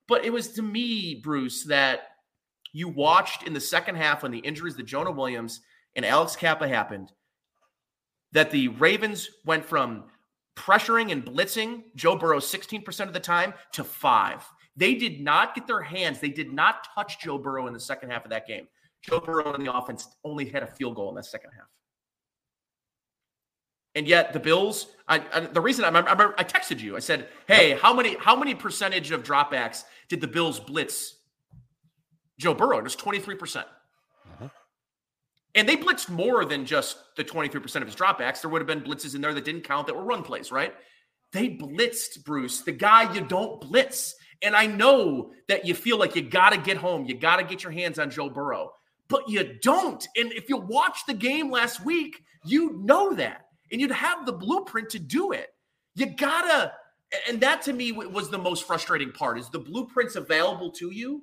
But it was to me, Bruce, that you watched in the second half when the injuries that Jonah Williams and Alex Cappa happened, that the Ravens went from pressuring and blitzing Joe Burrow 16% of the time to five. They did not get their hands, they did not touch Joe Burrow in the second half of that game. Joe Burrow in the offense only had a field goal in the second half. And yet the Bills, I, I, the reason I remember, I texted you, I said, "Hey, how many how many percentage of dropbacks did the Bills blitz Joe Burrow?" It was twenty three percent. Uh-huh. And they blitzed more than just the 23% of his dropbacks. There would have been blitzes in there that didn't count that were run plays, right? They blitzed Bruce, the guy you don't blitz. And I know that you feel like you got to get home, you got to get your hands on Joe Burrow but you don't. And if you watch the game last week, you know that. And you'd have the blueprint to do it. You gotta, and that to me was the most frustrating part is the blueprints available to you,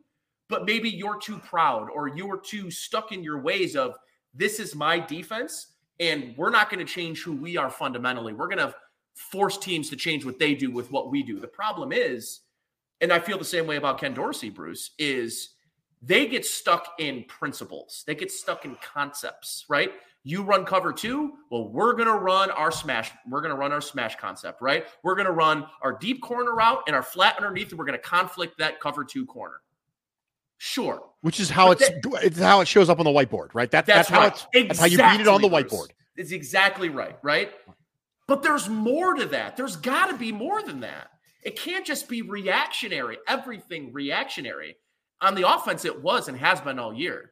but maybe you're too proud or you are too stuck in your ways of this is my defense and we're not going to change who we are fundamentally. We're going to force teams to change what they do with what we do. The problem is, and I feel the same way about Ken Dorsey, Bruce, is they get stuck in principles. They get stuck in concepts, right? You run cover two. Well, we're going to run our smash. We're going to run our smash concept, right? We're going to run our deep corner route and our flat underneath, and we're going to conflict that cover two corner. Sure. Which is how it's, that, it's how it shows up on the whiteboard, right? That, that's, that's how it's exactly, that's how you beat it on the whiteboard. It's exactly right, right? But there's more to that. There's got to be more than that. It can't just be reactionary, everything reactionary on the offense, it was and has been all year.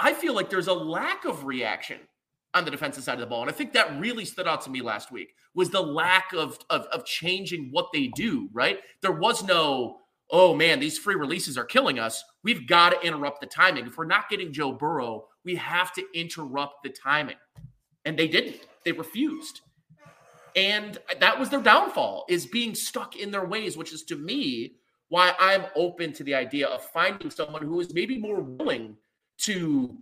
I feel like there's a lack of reaction on the defensive side of the ball. And I think that really stood out to me last week was the lack of, of, of changing what they do, right? There was no, oh man, these free releases are killing us. We've got to interrupt the timing. If we're not getting Joe Burrow, we have to interrupt the timing. And they didn't. They refused. And that was their downfall is being stuck in their ways, which is to me why I'm open to the idea of finding someone who is maybe more willing to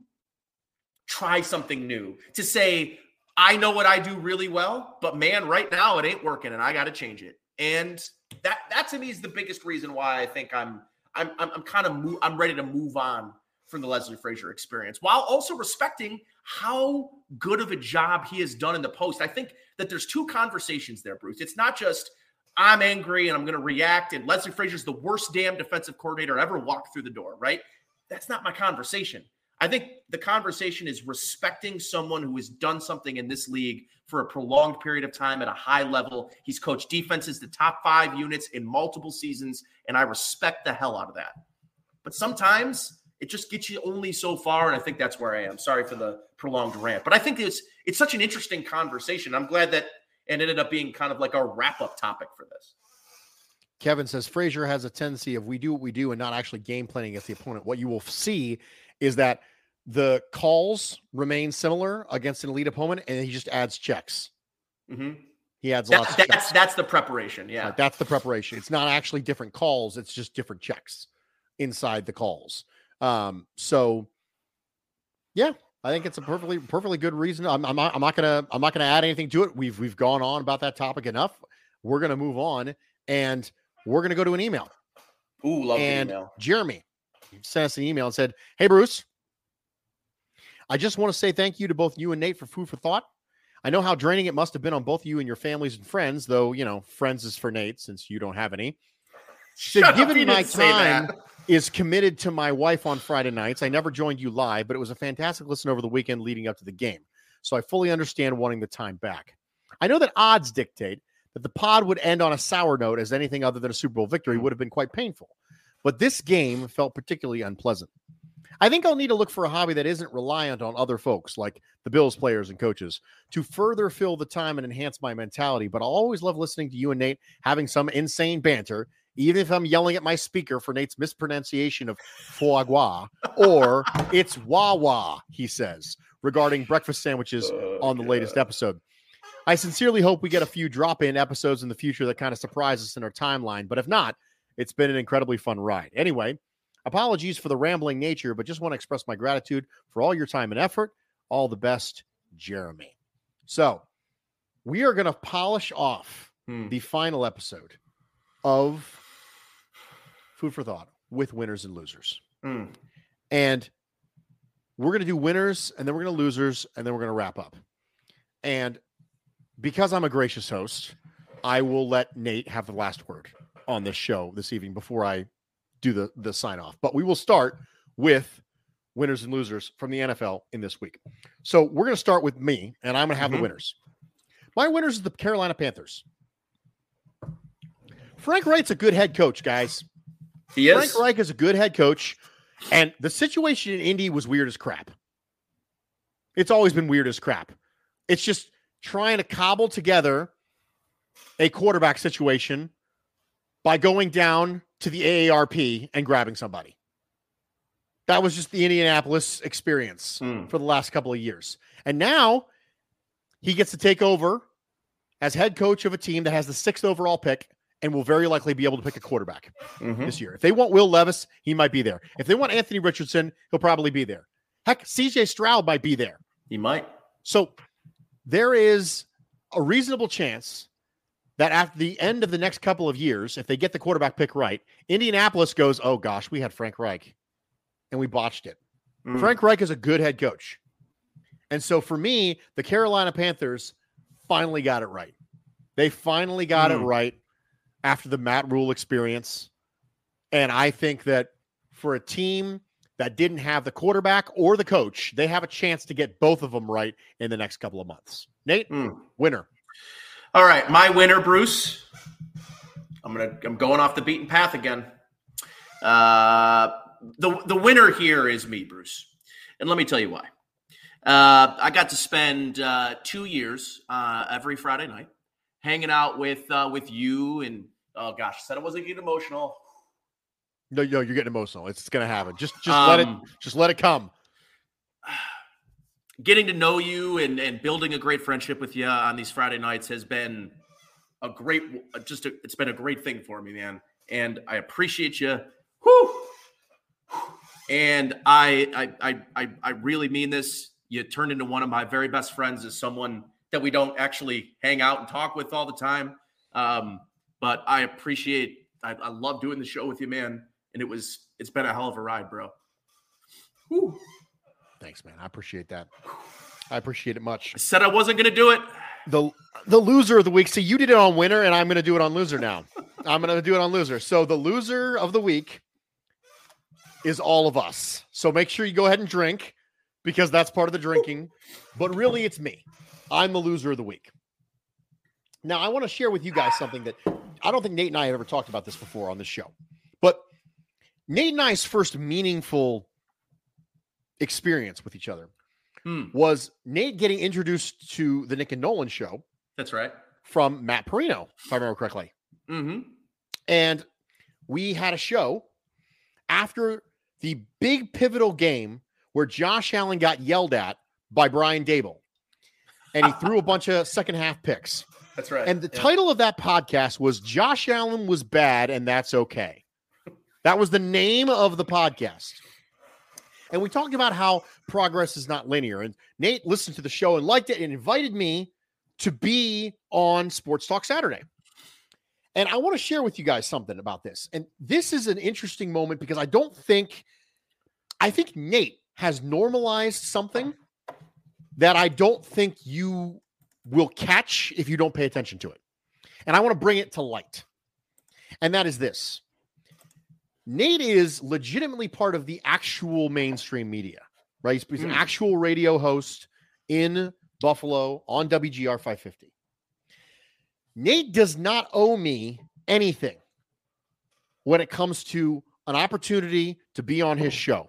try something new, to say, I know what I do really well, but man, right now it ain't working and I got to change it. And that that to me is the biggest reason why I think I'm I'm I'm, I'm kind of mo- I'm ready to move on from the Leslie Frazier experience while also respecting how good of a job he has done in the post. I think that there's two conversations there, Bruce. It's not just I'm angry and I'm going to react. And Leslie Frazier's the worst damn defensive coordinator ever walked through the door, right? That's not my conversation. I think the conversation is respecting someone who has done something in this league for a prolonged period of time at a high level. He's coached defenses to top five units in multiple seasons, and I respect the hell out of that. But sometimes it just gets you only so far, and I think that's where I am. Sorry for the prolonged rant, but I think it's it's such an interesting conversation. I'm glad that and ended up being kind of like a wrap up topic for this. Kevin says Frazier has a tendency of we do what we do and not actually game planning against the opponent. What you will see is that the calls remain similar against an elite opponent, and he just adds checks. Mm-hmm. He adds that, lots. That's that's the preparation. Yeah, right, that's the preparation. It's not actually different calls; it's just different checks inside the calls. Um, so yeah, I think it's a perfectly perfectly good reason. I'm, I'm not, I'm not gonna I'm not gonna add anything to it. We've we've gone on about that topic enough. We're gonna move on and we're gonna go to an email. Ooh, love and email. Jeremy sent us an email and said, "Hey Bruce, I just want to say thank you to both you and Nate for food for thought. I know how draining it must have been on both you and your families and friends, though, you know, friends is for Nate since you don't have any. So given my time is committed to my wife on Friday nights. I never joined you live, but it was a fantastic listen over the weekend leading up to the game. So I fully understand wanting the time back. I know that odds dictate that the pod would end on a sour note, as anything other than a Super Bowl victory would have been quite painful. But this game felt particularly unpleasant. I think I'll need to look for a hobby that isn't reliant on other folks like the Bills players and coaches to further fill the time and enhance my mentality. But I'll always love listening to you and Nate having some insane banter, even if I'm yelling at my speaker for Nate's mispronunciation of foie gras or it's wawa, he says, regarding breakfast sandwiches oh, on the latest episode. I sincerely hope we get a few drop in episodes in the future that kind of surprise us in our timeline. But if not, it's been an incredibly fun ride. Anyway, apologies for the rambling nature, but just want to express my gratitude for all your time and effort. All the best, Jeremy. So we are going to polish off Hmm. the final episode of Food for Thought with winners and losers. Hmm. And we're going to do winners and then we're going to losers and then we're going to wrap up. And because I'm a gracious host, I will let Nate have the last word on this show this evening before I do the the sign off. But we will start with winners and losers from the NFL in this week. So we're going to start with me and I'm going to have Mhm. the winners. My winners is the Carolina Panthers. Frank Reich's a good head coach, guys. He is. Frank Reich is a good head coach, and the situation in Indy was weird as crap. It's always been weird as crap. It's just trying to cobble together a quarterback situation by going down to the AARP and grabbing somebody. That was just the Indianapolis experience Hmm. for the last couple of years. And now he gets to take over as head coach of a team that has the sixth overall pick and will very likely be able to pick a quarterback Mhm. this year. If they want Will Levis, he might be there. If they want Anthony Richardson, he'll probably be there. Heck, CJ Stroud might be there. He might. So there is a reasonable chance that at the end of the next couple of years, if they get the quarterback pick right, Indianapolis goes, oh gosh, we had Frank Reich and we botched it. Hmm. Frank Reich is a good head coach. And so for me, the Carolina Panthers finally got it right. They finally got it Hmm. right after the Matt Rhule experience. And I think that for a team that didn't have the quarterback or the coach, they have a chance to get both of them right in the next couple of months. Nate, Hmm. winner. All right, my winner, Bruce. I'm gonna. I'm going off the beaten path again. Uh, the the winner here is me, Bruce, and let me tell you why. Uh, I got to spend uh, two years uh, every Friday night hanging out with uh, with you and oh gosh, I said I wasn't getting emotional. No, no, you're getting emotional. It's gonna happen. Just just let it Um, just let it come. getting to know you and, and building a great friendship with you on these Friday nights has been a great, just a, it's been a great thing for me, man. And I appreciate you. Whew. And I, I, I, I, really mean this. You turned into one of my very best friends as someone that we don't actually hang out and talk with all the time. Um, but I appreciate, I, I love doing the show with you, man. And it was, it's been a hell of a ride, bro. Whew. Thanks, man. I appreciate that. I appreciate it much. I said I wasn't going to do it. the the loser of the week. See, you did it on winner, and I'm going to do it on loser now. I'm going to do it on loser. So the loser of the week is all of us. So make sure you go ahead and drink because that's part of the drinking. But really, it's me. I'm the loser of the week. Now, I want to share with you guys something that I don't think Nate and I have ever talked about this before on this show. But Nate and I's first meaningful experience with each other Hmm, was Nate getting introduced to the Nick and Nolan show that's right. from Matt Perino, if I remember correctly. Mm-hmm. And we had a show after the big pivotal game where Josh Allen got yelled at by Brian Daboll. And he threw a bunch of second half picks. That's right. And the Yeah. title of that podcast was Josh Allen was bad and that's okay. That was the name of the podcast. And we talked about how progress is not linear. And Nate listened to the show and liked it and invited me to be on Sports Talk Saturday. And I want to share with you guys something about this. And this is an interesting moment because I don't think, I think Nate has normalized something that I don't think you will catch if you don't pay attention to it. And I want to bring it to light. And that is this Nate is legitimately part of the actual mainstream media, right? He's, he's an Mm. actual radio host in Buffalo on WGR 550. Nate does not owe me anything when it comes to an opportunity to be on his show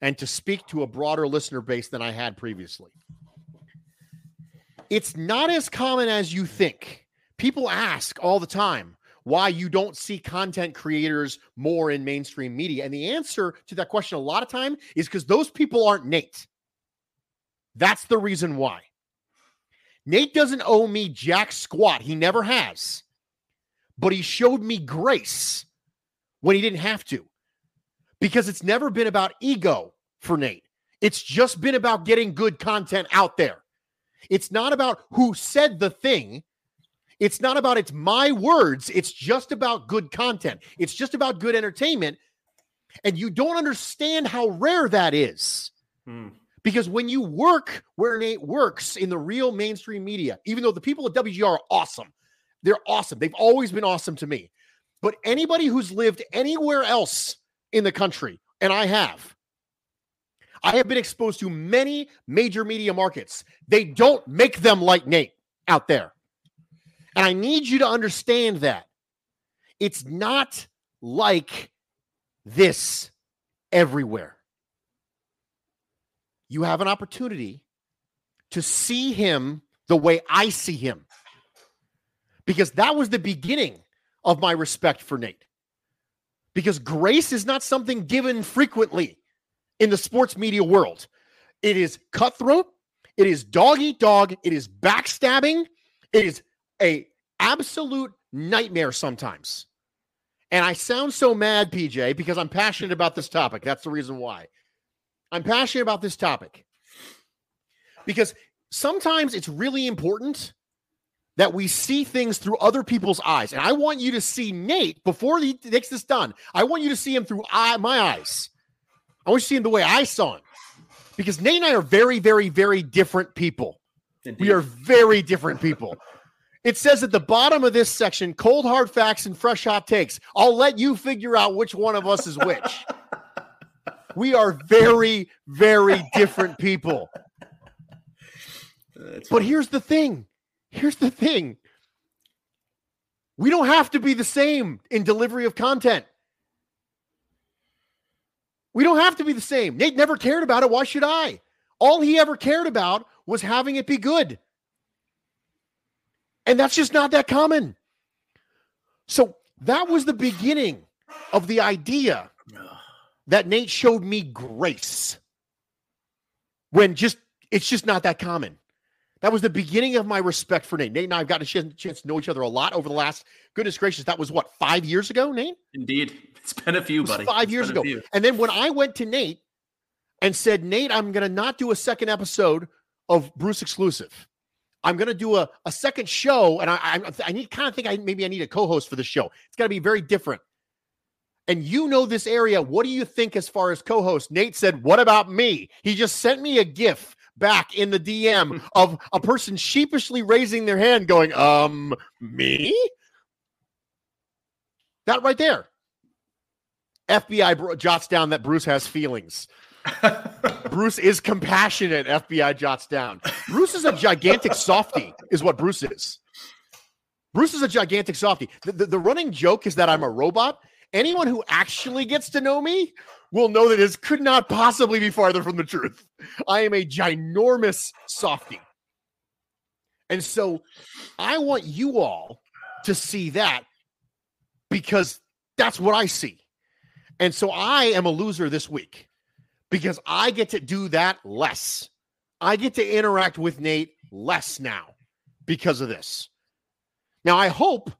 and to speak to a broader listener base than I had previously. It's not as common as you think. People ask all the time why you don't see content creators more in mainstream media. And the answer to that question a lot of time is because those people aren't Nate. That's the reason why. Nate doesn't owe me jack squat. He never has. But he showed me grace when he didn't have to. Because it's never been about ego for Nate. It's just been about getting good content out there. It's not about who said the thing. It's not about it's my words. It's just about good content. It's just about good entertainment. And you don't understand how rare that is. Hmm. Because when you work where Nate works in the real mainstream media, even though the people at WGR are awesome, they're awesome. They've always been awesome to me. But anybody who's lived anywhere else in the country, and I have, I have been exposed to many major media markets. They don't make them like Nate out there. And I need you to understand that it's not like this everywhere. You have an opportunity to see him the way I see him. Because that was the beginning of my respect for Nate. Because grace is not something given frequently in the sports media world. It is cutthroat, it is dog eat dog, it is backstabbing, it is a absolute nightmare sometimes. And I sound so mad, PJ, because I'm passionate about this topic. That's the reason why. I'm passionate about this topic because sometimes it's really important that we see things through other people's eyes. And I want you to see Nate before he takes this done. I want you to see him through eye, my eyes. I want you to see him the way I saw him because Nate and I are very, very, very different people. We are very different people. It says at the bottom of this section, cold hard facts and fresh hot takes. I'll let you figure out which one of us is which. we are very, very different people. That's But here's the thing. Here's the thing. We don't have to be the same in delivery of content. We don't have to be the same. Nate never cared about it. Why should I? All he ever cared about was having it be good. And that's just not that common. So that was the beginning of the idea that Nate showed me grace when just it's just not that common. That was the beginning of my respect for Nate. Nate and I have gotten a chance, to know each other a lot over the last goodness gracious. That was what five years ago, Nate. Indeed. It's been a few, buddy. five It's years ago. And then when I went to Nate and said, Nate, I'm going to not do a second episode of Bruce exclusive. I'm going to do a, a second show, and I, I, I need kind of think I maybe I need a co-host for the show. It's got to be very different. And you know this area. What do you think as far as co-host? Nate said, "What about me?" He just sent me a GIF back in the DM of a person sheepishly raising their hand, going, "Um, me." That right there. FBI bro- jots down that Bruce has feelings. Bruce is compassionate. FBI jots down. Bruce is a gigantic softy, is what Bruce is. Bruce is a gigantic softy. The, the, the running joke is that I'm a robot. Anyone who actually gets to know me will know that this could not possibly be farther from the truth. I am a ginormous softy. And so I want you all to see that because that's what I see. And so I am a loser this week because I get to do that less. I get to interact with Nate less now because of this. Now, I hope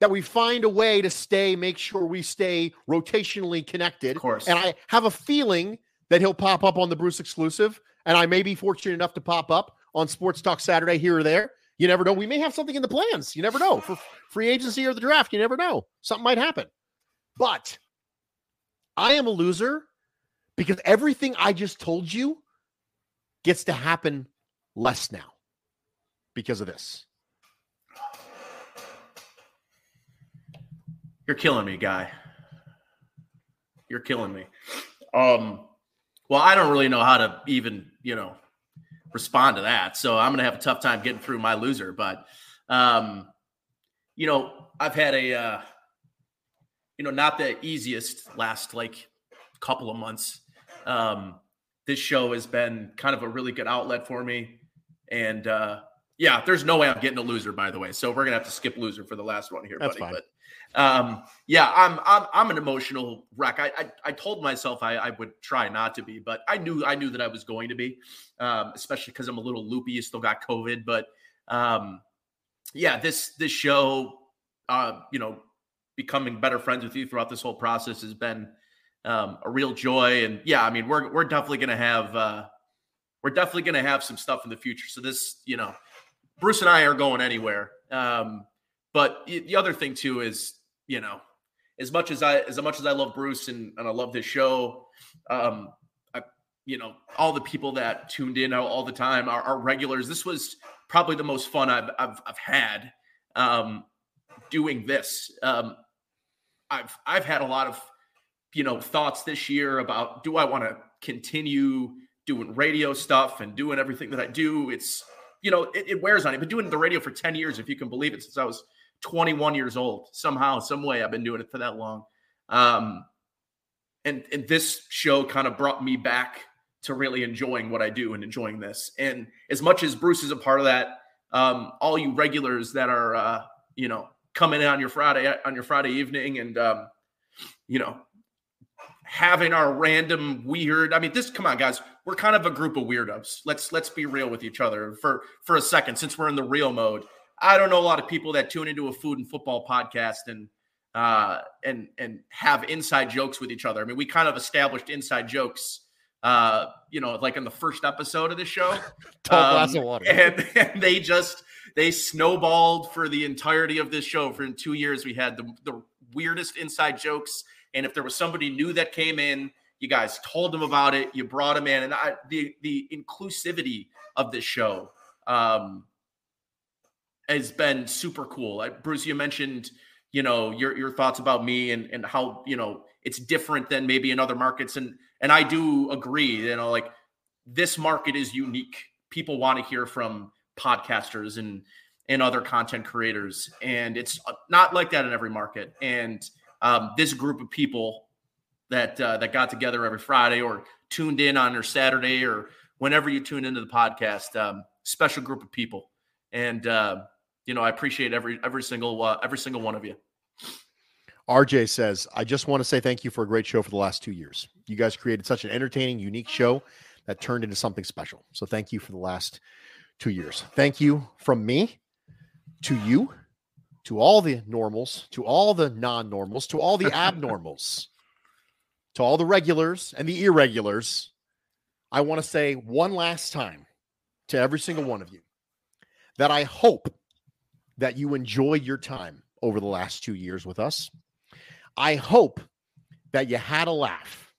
that we find a way to stay, make sure we stay rotationally connected. Of course. And I have a feeling that he'll pop up on the Bruce exclusive. And I may be fortunate enough to pop up on Sports Talk Saturday here or there. You never know. We may have something in the plans. You never know. For free agency or the draft, you never know. Something might happen. But I am a loser because everything I just told you gets to happen less now. because of this. You're killing me, guy. You're killing me. Um, well, I don't really know how to even, you know, respond to that. So I'm going to have a tough time getting through my loser. But, um, you know, I've had a, uh, you know, not the easiest last like couple of months. Um, this show has been kind of a really good outlet for me. And uh, yeah, there's no way I'm getting a loser, by the way. So we're gonna have to skip loser for the last one here, That's buddy. fine. But um, yeah, I'm I'm I'm an emotional wreck. I I, I told myself I, I would try not to be, but I knew I knew that I was going to be, um, especially because I'm a little loopy. You still got COVID, but um, yeah, this this show, uh, you know, becoming better friends with you throughout this whole process has been um, a real joy. And yeah, I mean, we're we're definitely gonna have uh, we're definitely gonna have some stuff in the future. So this, you know, Bruce and I are going anywhere. Um, but the other thing too is, you know, as much as I as much as I love Bruce and, and I love this show, um, I, you know, all the people that tuned in all, the time are, are regulars. This was probably the most fun I've I've, I've had um, doing this. Um, I've I've had a lot of you know thoughts this year about do I want to continue doing radio stuff and doing everything that I do. It's you know it, it wears on. I've been doing the radio for ten years, if you can believe it, since I was 21 years old. Somehow, some way, I've been doing it for that long. Um, and and this show kind of brought me back to really enjoying what I do and enjoying this. And as much as Bruce is a part of that, um, all you regulars that are uh, you know coming in on your Friday on your Friday evening and um, you know having our random weird i mean this come on guys we're kind of a group of weirdos. Let's let's be real with each other for for a second since we're in the real mode. I don't know a lot of people that tune into a food and football podcast and uh and and have inside jokes with each other. I mean we kind of established inside jokes uh you know like in the first episode of the show. Tall glass of water. and, and they just they snowballed for the entirety of this show. For in two years we had the, the weirdest inside jokes and if there was somebody new that came in, you guys told them about it. You brought them in, and I, the the inclusivity of this show um, has been super cool. I, Bruce, you mentioned you know your your thoughts about me and and how you know it's different than maybe in other markets, and and I do agree. You know, like this market is unique. People want to hear from podcasters and and other content creators, and it's not like that in every market. And um, this group of people that uh, that got together every Friday or tuned in on their Saturday or whenever you tune into the podcast. Um, special group of people, and uh, you know I appreciate every every single uh, every single one of you. RJ says, I just want to say thank you for a great show for the last two years. You guys created such an entertaining, unique show that turned into something special. So thank you for the last two years. Thank you from me to you, to all the normals, to all the non normals, to all the abnormals, to all the regulars and the irregulars. I want to say one last time to every single one of you that I hope that you enjoyed your time over the last two years with us. I hope that you had a laugh.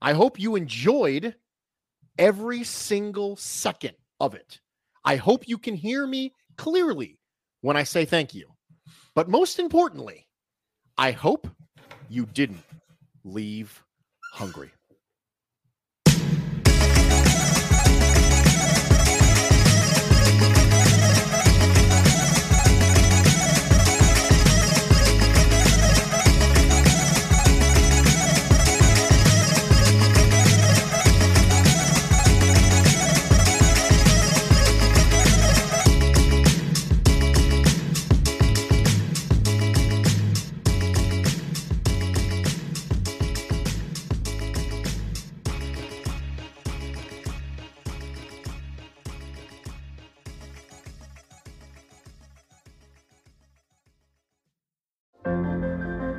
I hope you enjoyed every single second of it. I hope you can hear me clearly when I say thank you. But most importantly, I hope you didn't leave hungry.